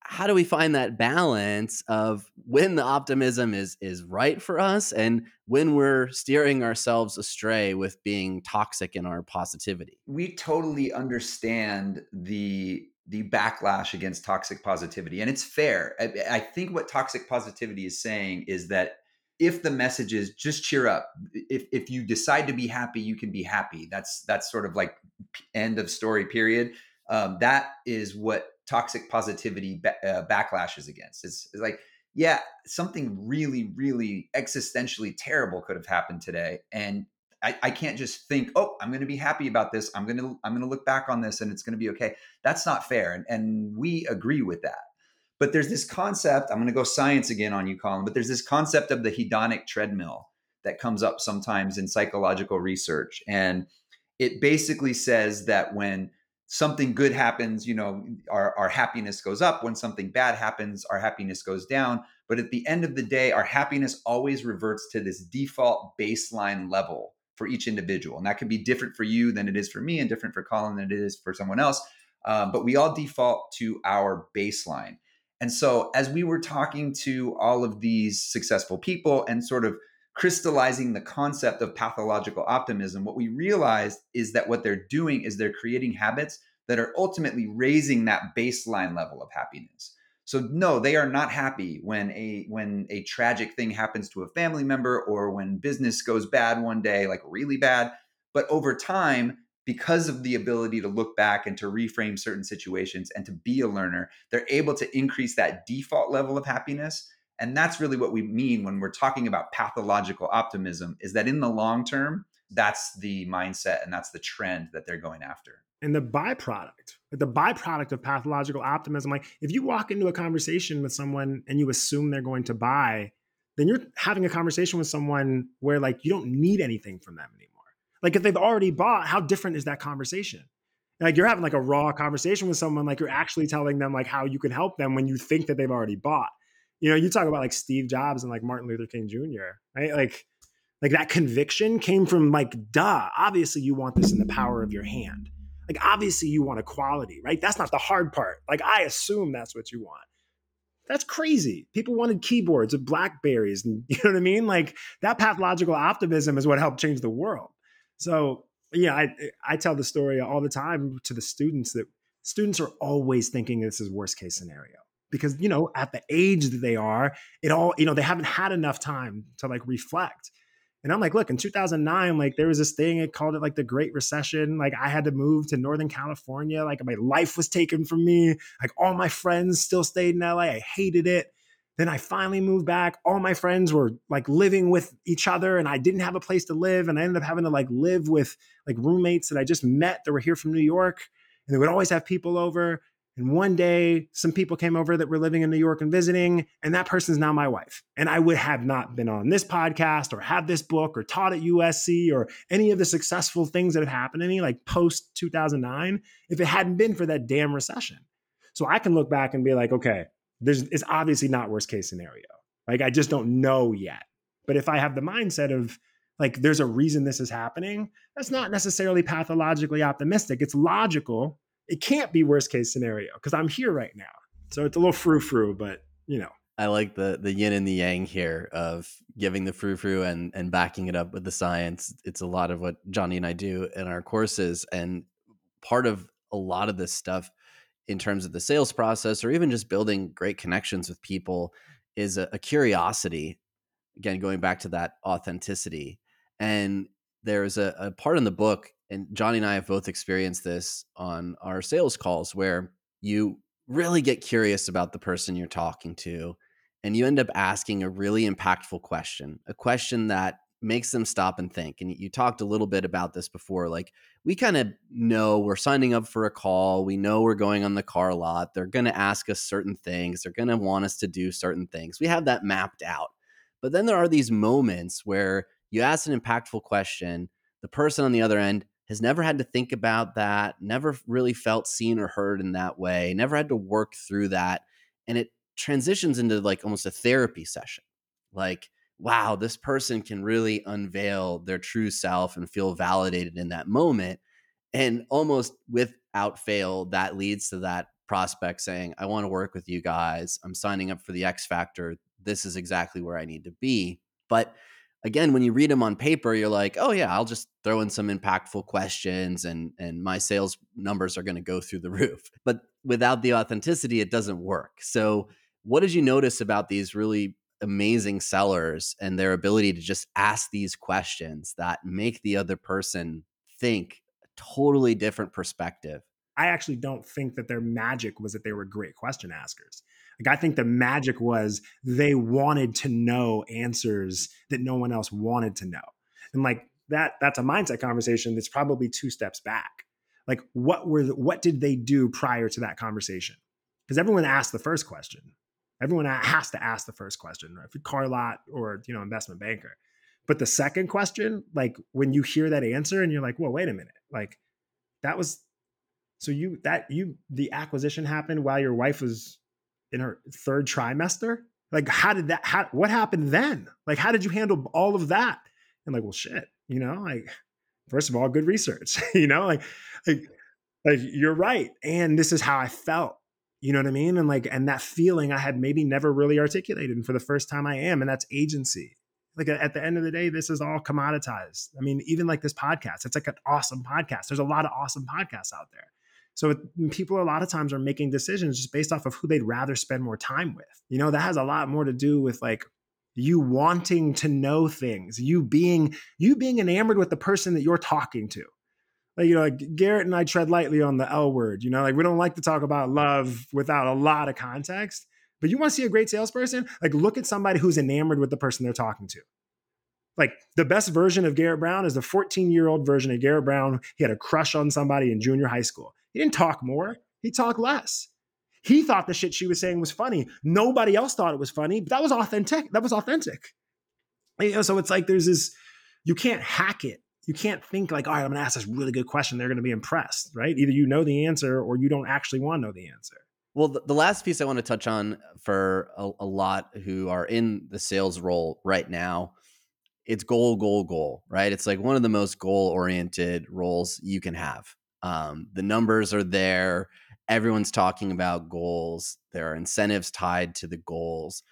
How do we find that balance of when the optimism is is right for us and when we're steering ourselves astray with being toxic in our positivity? We totally understand the the backlash against toxic positivity and it's fair. I, I think what toxic positivity is saying is that if the message is just cheer up if if you decide to be happy you can be happy that's that's sort of like end of story period um, that is what toxic positivity ba- uh, backlashes against. It's, it's like, yeah, something really, really existentially terrible could have happened today, and I, I can't just think, oh, I'm going to be happy about this. I'm going to I'm going to look back on this, and it's going to be okay. That's not fair, and and we agree with that. But there's this concept. I'm going to go science again on you, Colin. But there's this concept of the hedonic treadmill that comes up sometimes in psychological research, and it basically says that when something good happens, you know, our, our happiness goes up. When something bad happens, our happiness goes down. But at the end of the day, our happiness always reverts to this default baseline level for each individual. And that can be different for you than it is for me and different for Colin than it is for someone else. Um, but we all default to our baseline. And so as we were talking to all of these successful people and sort of crystallizing the concept of pathological optimism, what we realized is that what they're doing is they're creating habits that are ultimately raising that baseline level of happiness. So no, they are not happy when a when a tragic thing happens to a family member or when business goes bad one day, like really bad. But over time, because of the ability to look back and to reframe certain situations and to be a learner, they're able to increase that default level of happiness and that's really what we mean when we're talking about pathological optimism is that in the long term, that's the mindset and that's the trend that they're going after. And the byproduct, the byproduct of pathological optimism, like if you walk into a conversation with someone and you assume they're going to buy, then you're having a conversation with someone where like you don't need anything from them anymore. Like if they've already bought, how different is that conversation? Like you're having like a raw conversation with someone, like you're actually telling them like how you can help them when you think that they've already bought you know, you talk about like Steve Jobs and like Martin Luther King Jr., right? Like, like that conviction came from like, duh, obviously you want this in the power of your hand. Like, obviously you want equality, right? That's not the hard part. Like, I assume that's what you want. That's crazy. People wanted keyboards and Blackberries, and you know what I mean. Like that pathological optimism is what helped change the world. So yeah, I I tell the story all the time to the students that students are always thinking this is worst case scenario because you know at the age that they are, it all you know they haven't had enough time to like reflect. And I'm like, look, in 2009, like there was this thing, it called it like the Great Recession. Like I had to move to Northern California. Like my life was taken from me. Like all my friends still stayed in LA. I hated it. Then I finally moved back. All my friends were like living with each other and I didn't have a place to live. And I ended up having to like live with like roommates that I just met that were here from New York. And they would always have people over. And one day, some people came over that were living in New York and visiting, and that person's now my wife. And I would have not been on this podcast or had this book or taught at USC or any of the successful things that have happened to me, like post 2009, if it hadn't been for that damn recession. So I can look back and be like, okay, there's, it's obviously not worst case scenario. Like I just don't know yet. But if I have the mindset of like, there's a reason this is happening, that's not necessarily pathologically optimistic. It's logical it can't be worst case scenario because I'm here right now. So it's a little frou frou, but you know. I like the the yin and the yang here of giving the frou frou and and backing it up with the science. It's a lot of what Johnny and I do in our courses, and part of a lot of this stuff in terms of the sales process or even just building great connections with people is a, a curiosity. Again, going back to that authenticity, and there's a, a part in the book and Johnny and I have both experienced this on our sales calls where you really get curious about the person you're talking to and you end up asking a really impactful question, a question that makes them stop and think. And you talked a little bit about this before. Like, we kind of know we're signing up for a call, we know we're going on the car lot. They're going to ask us certain things, they're going to want us to do certain things. We have that mapped out. But then there are these moments where you ask an impactful question, the person on the other end has never had to think about that, never really felt seen or heard in that way, never had to work through that. And it transitions into like almost a therapy session. Like, wow, this person can really unveil their true self and feel validated in that moment. And almost without fail, that leads to that prospect saying, I want to work with you guys. I'm signing up for the X Factor. This is exactly where I need to be. But again, when you read them on paper, you're like, oh yeah, I'll just throw in some impactful questions and and my sales numbers are going to go through the roof. But without the authenticity, it doesn't work. So what did you notice about these really amazing sellers and their ability to just ask these questions that make the other person think a totally different perspective? I actually don't think that their magic was that they were great question askers. Like I think the magic was they wanted to know answers that no one else wanted to know. And like that that's a mindset conversation that's probably two steps back. Like what were the, what did they do prior to that conversation? Because everyone asked the first question. Everyone has to ask the first question, right? If car lot or you know investment banker. But the second question, like when you hear that answer and you're like, well, wait a minute, like that was so you that you the acquisition happened while your wife was in her third trimester? Like, how did that, how, what happened then? Like, how did you handle all of that? And like, well, shit, you know, like, first of all, good research, you know, like, like, like you're right. And this is how I felt, you know what I mean? And like, and that feeling I had maybe never really articulated. And for the first time I am, and that's agency. Like at the end of the day, this is all commoditized. I mean, even like this podcast, it's like an awesome podcast. There's a lot of awesome podcasts out there. So people a lot of times are making decisions just based off of who they'd rather spend more time with. You know, that has a lot more to do with like you wanting to know things, you being you being enamored with the person that you're talking to. Like, you know, like Garrett and I tread lightly on the L word. You know, like we don't like to talk about love without a lot of context. But you want to see a great salesperson? Like, look at somebody who's enamored with the person they're talking to. Like the best version of Garrett Brown is the 14 year old version of Garrett Brown. He had a crush on somebody in junior high school. He didn't talk more, he talked less. He thought the shit she was saying was funny. Nobody else thought it was funny, but that was authentic. That was authentic. You know, so it's like there's this, you can't hack it. You can't think like, all right, I'm gonna ask this really good question. They're gonna be impressed, right? Either you know the answer or you don't actually want to know the answer. Well, the, the last piece I want to touch on for a, a lot who are in the sales role right now it's goal, goal, goal, right? It's like one of the most goal oriented roles you can have. Um, the numbers are there. everyone's talking about goals. There are incentives tied to the goals.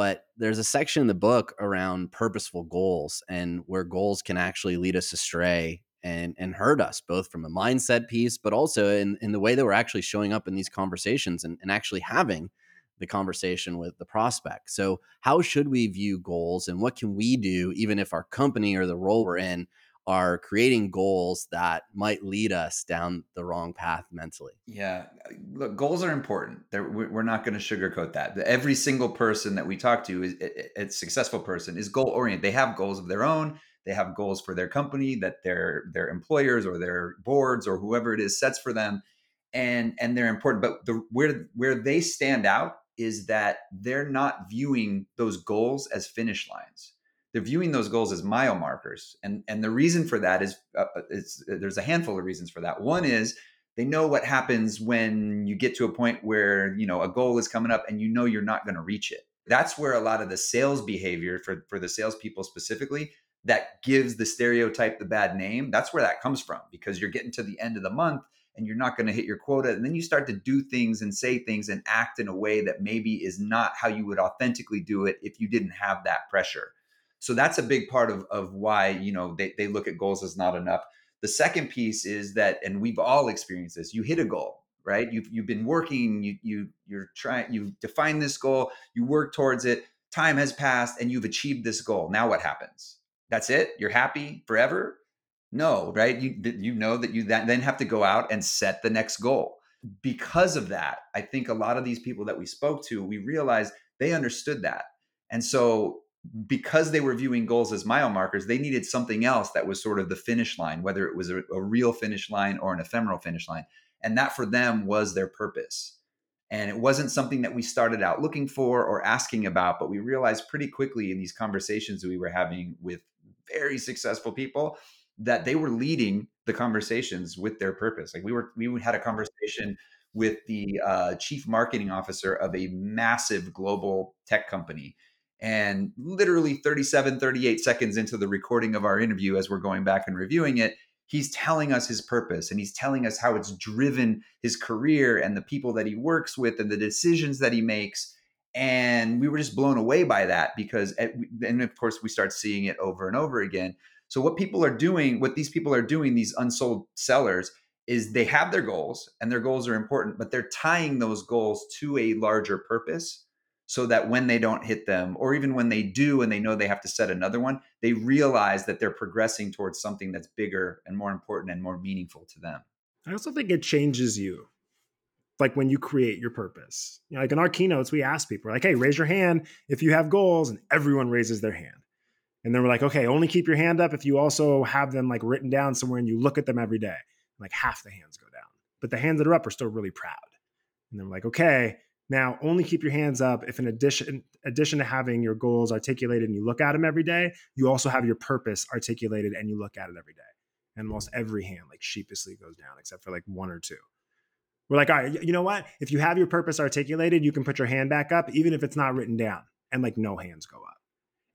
But there's a section in the book around purposeful goals and where goals can actually lead us astray and and hurt us both from a mindset piece, but also in, in the way that we're actually showing up in these conversations and, and actually having the conversation with the prospect. So, how should we view goals and what can we do, even if our company or the role we're in are creating goals that might lead us down the wrong path mentally? Yeah, look, goals are important. They're, we're not going to sugarcoat that. Every single person that we talk to is a successful person is goal oriented. They have goals of their own. They have goals for their company that their their employers or their boards or whoever it is sets for them, and and they're important. But the where where they stand out is that they're not viewing those goals as finish lines. They're viewing those goals as mile markers, and and the reason for that is uh, uh uh, there's a handful of reasons for that. One is they know what happens when you get to a point where you know a goal is coming up and you know you're not going to reach it. That's where a lot of the sales behavior for for the salespeople specifically that gives the stereotype the bad name. That's where that comes from because you're getting to the end of the month and you're not going to hit your quota. And then you start to do things and say things and act in a way that maybe is not how you would authentically do it if you didn't have that pressure. So that's a big part of, of why, you know, they, they look at goals as not enough. The second piece is that, and we've all experienced this, you hit a goal, right? You've, you've been working, you, you, you're trying, you define this goal, you work towards it, time has passed and you've achieved this goal. Now what happens? That's it? You're happy forever? No, right? You you know that you then have to go out and set the next goal. Because of that, I think a lot of these people that we spoke to, we realized they understood that. And so because they were viewing goals as mile markers, they needed something else that was sort of the finish line, whether it was a, a real finish line or an ephemeral finish line. And that for them was their purpose. And it wasn't something that we started out looking for or asking about, but we realized pretty quickly in these conversations that we were having with very successful people that they were leading the conversations with their purpose. Like we were, we had a conversation with the uh, chief marketing officer of a massive global tech company. And literally 37, 38 seconds into the recording of our interview, as we're going back and reviewing it, he's telling us his purpose and he's telling us how it's driven his career and the people that he works with and the decisions that he makes. And we were just blown away by that because, and of course, we start seeing it over and over again. So what people are doing, what these people are doing, these unsold sellers, is they have their goals and their goals are important, but they're tying those goals to a larger purpose so that when they don't hit them, or even when they do and they know they have to set another one, they realize that they're progressing towards something that's bigger and more important and more meaningful to them. I also think it changes you. Like when you create your purpose. You know, like in our keynotes, we ask people, like, hey, raise your hand if you have goals, and everyone raises their hand. And then we're like, okay, only keep your hand up if you also have them like written down somewhere and you look at them every day. Like half the hands go down, but the hands that are up are still really proud. And then we're like, okay, now only keep your hands up if in addition addition to having your goals articulated and you look at them every day, you also have your purpose articulated and you look at it every day. And almost every hand like sheepishly goes down except for like one or two. We're like, all right, you know what? If you have your purpose articulated, you can put your hand back up, even if it's not written down, and like no hands go up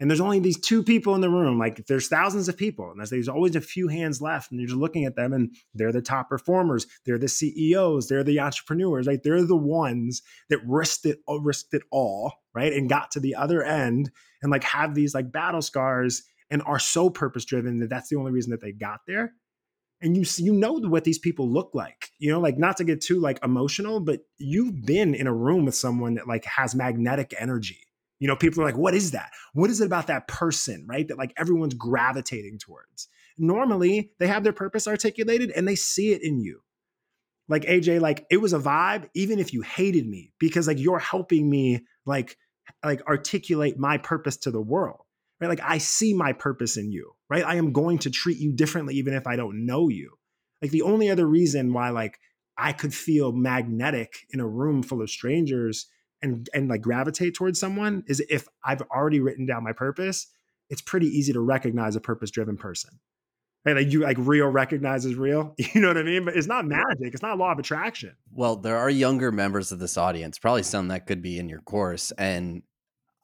and there's only these two people in the room like there's thousands of people and there's, there's always a few hands left and you're just looking at them and they're the top performers they're the ceos they're the entrepreneurs like they're the ones that risked it uh, risked it all right and got to the other end and like have these like battle scars and are so purpose driven that that's the only reason that they got there. And you you know what these people look like you know like not to get too like emotional but you've been in a room with someone that like has magnetic energy you know, people are like, what is that? What is it about that person, right? That like everyone's gravitating towards. Normally, they have their purpose articulated and they see it in you. Like AJ, like it was a vibe, even if you hated me, because like you're helping me like like articulate my purpose to the world. Right. Like I see my purpose in you, right? I am going to treat you differently, even if I don't know you. Like the only other reason why like I could feel magnetic in a room full of strangers and and like gravitate towards someone is if I've already written down my purpose, it's pretty easy to recognize a purpose driven person. Right? Like you like real recognizes real. You know what I mean? But it's not magic. It's not law of attraction. Well, there are younger members of this audience, probably some that could be in your course. And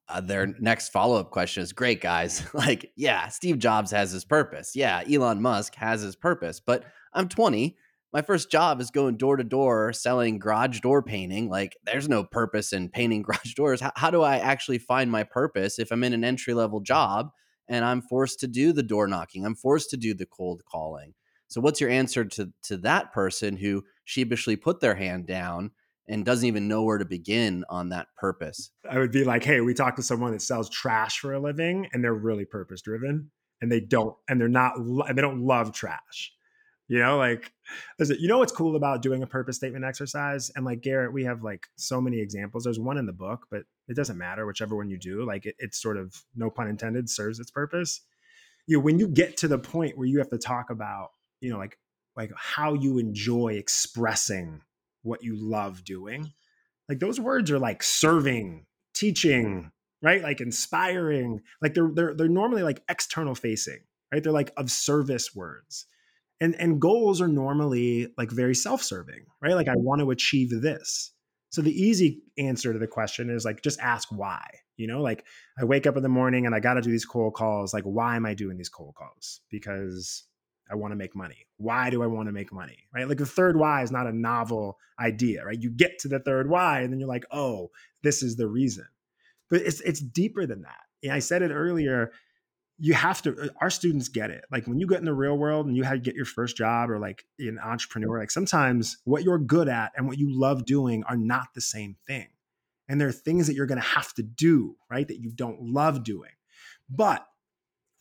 uh, their next follow up question is great, guys. like, yeah, Steve Jobs has his purpose. Yeah, Elon Musk has his purpose. But I'm 20 my first job is going door to door selling garage door painting. Like, there's no purpose in painting garage doors. How, how do I actually find my purpose if I'm in an entry level job and I'm forced to do the door knocking? I'm forced to do the cold calling. So, what's your answer to to that person who sheepishly put their hand down and doesn't even know where to begin on that purpose? I would be like, hey, we talked to someone that sells trash for a living, and they're really purpose driven, and they don't, and they're not, and they don't love trash you know, like, you know what's cool about doing a purpose statement exercise? And like Garrett, we have like so many examples. There's one in the book, but it doesn't matter whichever one you do. Like, it, it's sort of no pun intended serves its purpose. You know, when you get to the point where you have to talk about, you know, like like how you enjoy expressing what you love doing, like those words are like serving, teaching, right? Like inspiring. Like they're they're they're normally like external facing, right? They're like of service words and and goals are normally like very self-serving right? Like i mm-hmm. want to achieve this. So the easy answer to the question is like just ask why you know? Like i wake up in the morning and i got to do these cold calls like why am i doing these cold calls? Because i want to make money. Why do i want to make money right? Like the third why is not a novel idea right? You get to the third why and then you're like oh this is the reason. But it's it's deeper than that. Yeah, i said it earlier you have to uh, our students get it. Like when you get in the real world and you have to get your first job or like an entrepreneur like sometimes what you're good at and what you love doing are not the same thing. And there are things that you're going to have to do right that you don't love doing. But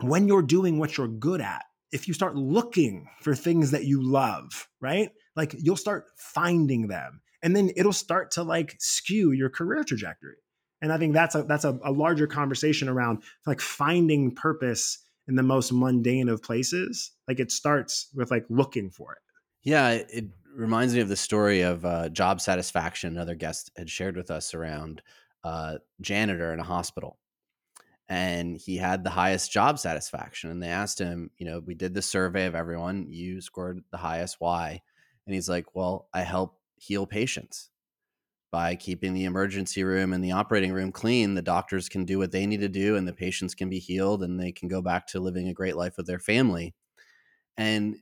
when you're doing what you're good at if you start looking for things that you love right like you'll start finding them. And then it'll start to like skew your career trajectory and i think that's a that's a, a larger conversation around like finding purpose in the most mundane of places. Like it starts with like looking for it. Yeah it reminds me of the story of uh, job satisfaction another guest had shared with us around uh, janitor in a hospital. And he had the highest job satisfaction and they asked him you know we did the survey of everyone. You scored the highest why and he's like well i help heal patients by keeping the emergency room and the operating room clean, the doctors can do what they need to do and the patients can be healed and they can go back to living a great life with their family. And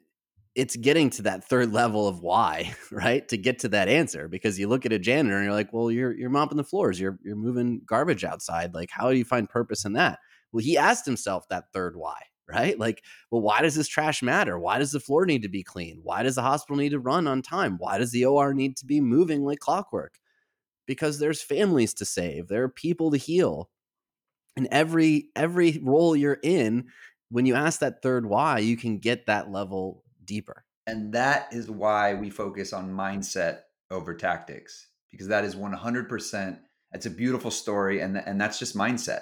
it's getting to that third level of why, right? To get to that answer because you look at a janitor and you're like, "Well, you're you're mopping the floors, you're you're moving garbage outside. Like how do you find purpose in that?" Well, he asked himself that third why, right? Like, well, why does this trash matter? Why does the floor need to be clean? Why does the hospital need to run on time? Why does the OR need to be moving like clockwork? Because there's families to save, there are people to heal. And every every role you're in, when you ask that third why, you can get that level deeper. And that is why we focus on mindset over tactics because that is 100% it's a beautiful story and and that's just mindset.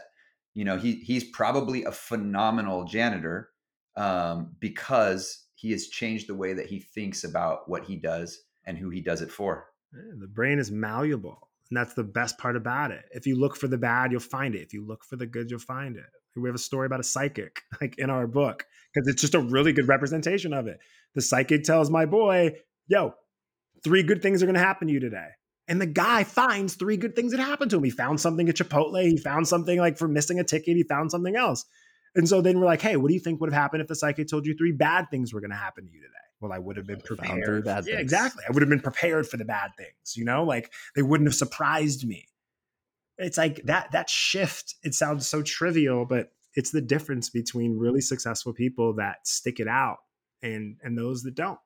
You know, he he's probably a phenomenal janitor um, because he has changed the way that he thinks about what he does and who he does it for. The brain is malleable. And that's the best part about it. If you look for the bad, you'll find it. If you look for the good, you'll find it. We have a story about a psychic, like in our book, because it's just a really good representation of it. The psychic tells my boy, yo, three good things are going to happen to you today. And the guy finds three good things that happened to him. He found something at Chipotle. He found something like for missing a ticket. He found something else. And so then we're like, hey, what do you think would have happened if the psychic told you three bad things were going to happen to you today? Well i would have been prepared yeah things. exactly i would have been prepared for the bad things you know like they wouldn't have surprised me it's like that that shift it sounds so trivial but it's the difference between really successful people that stick it out and and those that don't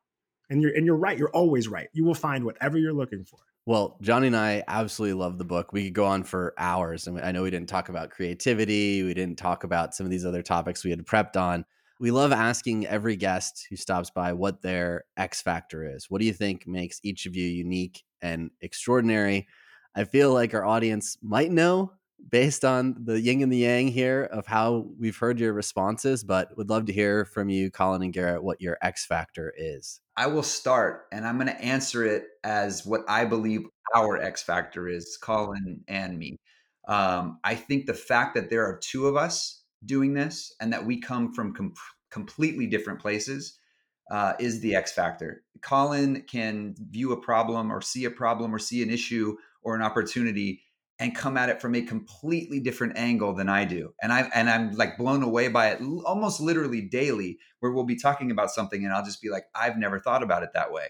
and you're and you're right you're always right you will find whatever you're looking for well, Johnny and I absolutely love the book. We could go on for hours. And I know we didn't talk about creativity. We didn't talk about some of these other topics we had prepped on we love asking every guest who stops by what their X factor is. What do you think makes each of you unique and extraordinary? I feel like our audience might know based on the yin and the yang here of how we've heard your responses, but would love to hear from you, Colin and Garrett, what your X factor is. I will start and I'm going to answer it as what I believe our X factor is, Colin and me. Um, I think the fact that there are two of us doing this and that we come from com- completely different places uh, is the X factor. Colin can view a problem or see a problem or see an issue or an opportunity and come at it from a completely different angle than I do. And I and I'm like blown away by it almost literally daily where we'll be talking about something and I'll just be like I've never thought about it that way.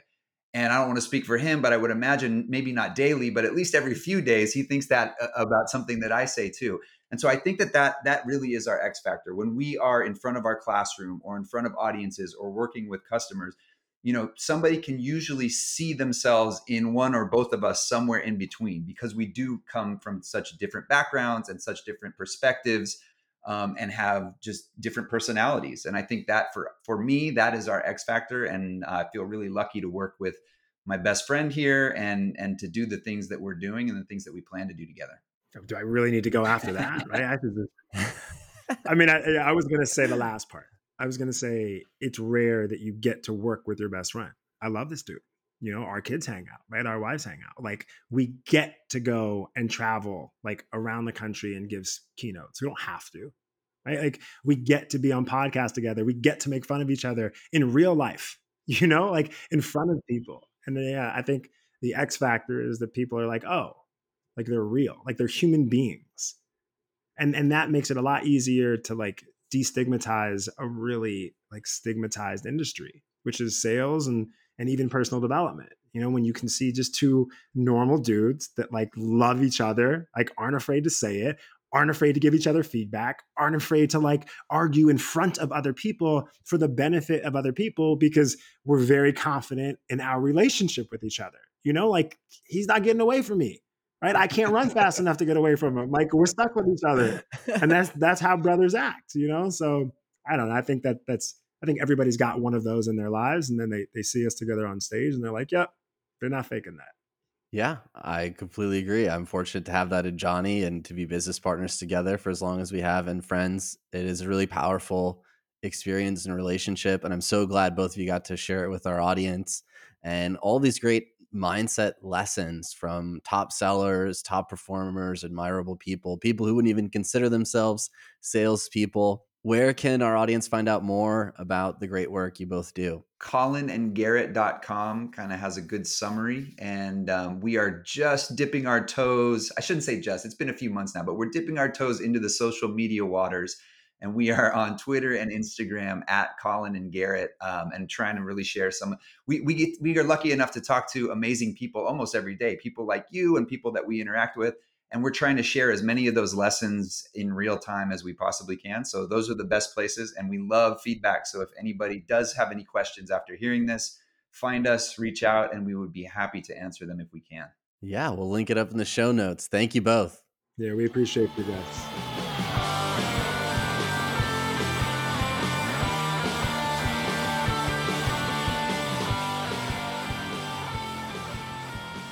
And I don't want to speak for him, but I would imagine maybe not daily, but at least every few days, he thinks that uh, about something that I say too. And so I think that, that that really is our X factor. When we are in front of our classroom or in front of audiences or working with customers, you know, somebody can usually see themselves in one or both of us somewhere in between because we do come from such different backgrounds and such different perspectives um, and have just different personalities. And I think that for for me, that is our X factor. And I feel really lucky to work with my best friend here and and to do the things that we're doing and the things that we plan to do together. Do I really need to go after that? right? I, I mean, I, I was going to say the last part. I was going to say it's rare that you get to work with your best friend. I love this dude. You know, our kids hang out, right? Our wives hang out. Like we get to go and travel like around the country and give keynotes. We don't have to, right? Like we get to be on podcast together. We get to make fun of each other in real life, you know, like in front of people. And then, yeah, I think the X factor is that people are like, oh, like they're real, like they're human beings. And and that makes it a lot easier to like destigmatize a really like stigmatized industry, which is sales and and even personal development. You know, when you can see just two normal dudes that like love each other, like aren't afraid to say it, aren't afraid to give each other feedback, aren't afraid to like argue in front of other people for the benefit of other people because we're very confident in our relationship with each other. You know, like he's not getting away from me. Right? I can't run fast enough to get away from him. Like we're stuck with each other. And that's that's how brothers act, you know? So I don't know. I think that that's I think everybody's got one of those in their lives and then they they see us together on stage and they're like, "Yep, they're not faking that." Yeah, I completely agree. I'm fortunate to have that in Johnny and to be business partners together for as long as we have and friends. It is a really powerful experience and relationship. And I'm so glad both of you got to share it with our audience and all these great mindset lessons from top sellers, top performers, admirable people, people who wouldn't even consider themselves salespeople. Where can our audience find out more about the great work you both do? colinandgarrett.com kind of has a good summary. And um, we are just dipping our toes. I shouldn't say just, it's been a few months now, but we're dipping our toes into the social media waters. And we are on Twitter and Instagram at Colin and Garrett um, and trying to really share some. We, we, get, we are lucky enough to talk to amazing people almost every day, people like you and people that we interact with and we're trying to share as many of those lessons in real time as we possibly can. So those are the best places and we love feedback. So if anybody does have any questions after hearing this find us reach out and we would be happy to answer them if we can. Yeah we'll link it up in the show notes. Thank you both. Yeah we appreciate you guys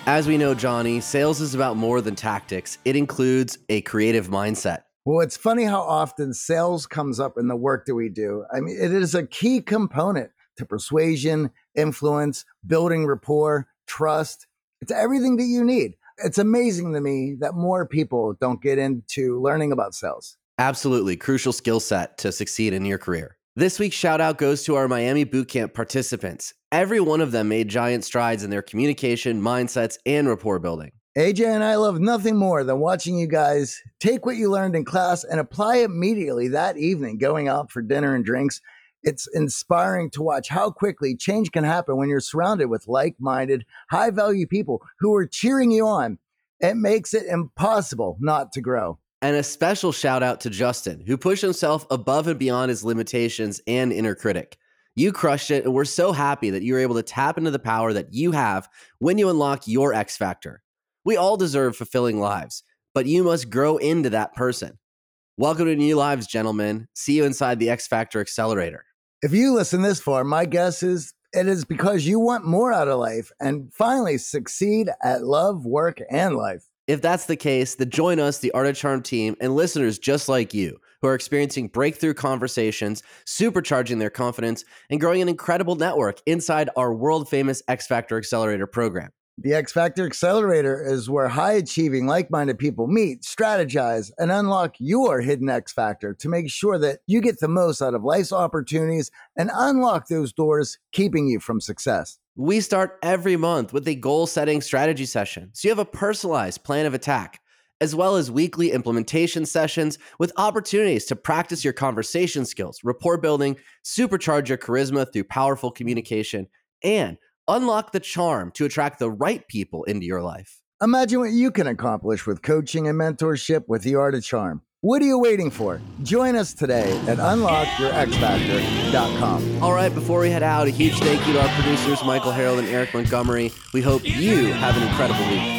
As we know, Johnny, sales is about more than tactics, it includes a creative mindset. Well, it's funny how often sales comes up in the work that we do. I mean, it is a key component to persuasion, influence, building rapport, trust. It's everything that you need. It's amazing to me that more people don't get into learning about sales. Absolutely. Crucial skill set to succeed in your career. This week's shout out goes to our Miami Bootcamp participants. Every one of them made giant strides in their communication, mindsets, and rapport building. AJ and I love nothing more than watching you guys take what you learned in class and apply immediately that evening, going out for dinner and drinks. It's inspiring to watch how quickly change can happen when you're surrounded with like minded, high value people who are cheering you on. It makes it impossible not to grow. And a special shout out to Justin, who pushed himself above and beyond his limitations and inner critic. You crushed it, and we're so happy that you were able to tap into the power that you have when you unlock your X Factor. We all deserve fulfilling lives, but you must grow into that person. Welcome to New Lives, gentlemen. See you inside the X Factor Accelerator. If you listen this far, my guess is it is because you want more out of life and finally succeed at love, work, and life. If that's the case, then join us, the Art of Charm team, and listeners just like you who are experiencing breakthrough conversations, supercharging their confidence, and growing an incredible network inside our world famous X Factor Accelerator program. The X Factor Accelerator is where high achieving, like minded people meet, strategize, and unlock your hidden X Factor to make sure that you get the most out of life's opportunities and unlock those doors keeping you from success. We start every month with a goal setting strategy session. So you have a personalized plan of attack, as well as weekly implementation sessions with opportunities to practice your conversation skills, rapport building, supercharge your charisma through powerful communication, and Unlock the charm to attract the right people into your life. Imagine what you can accomplish with coaching and mentorship with The Art of Charm. What are you waiting for? Join us today at unlockyourxfactor.com. All right, before we head out, a huge thank you to our producers, Michael Harold and Eric Montgomery. We hope you have an incredible week.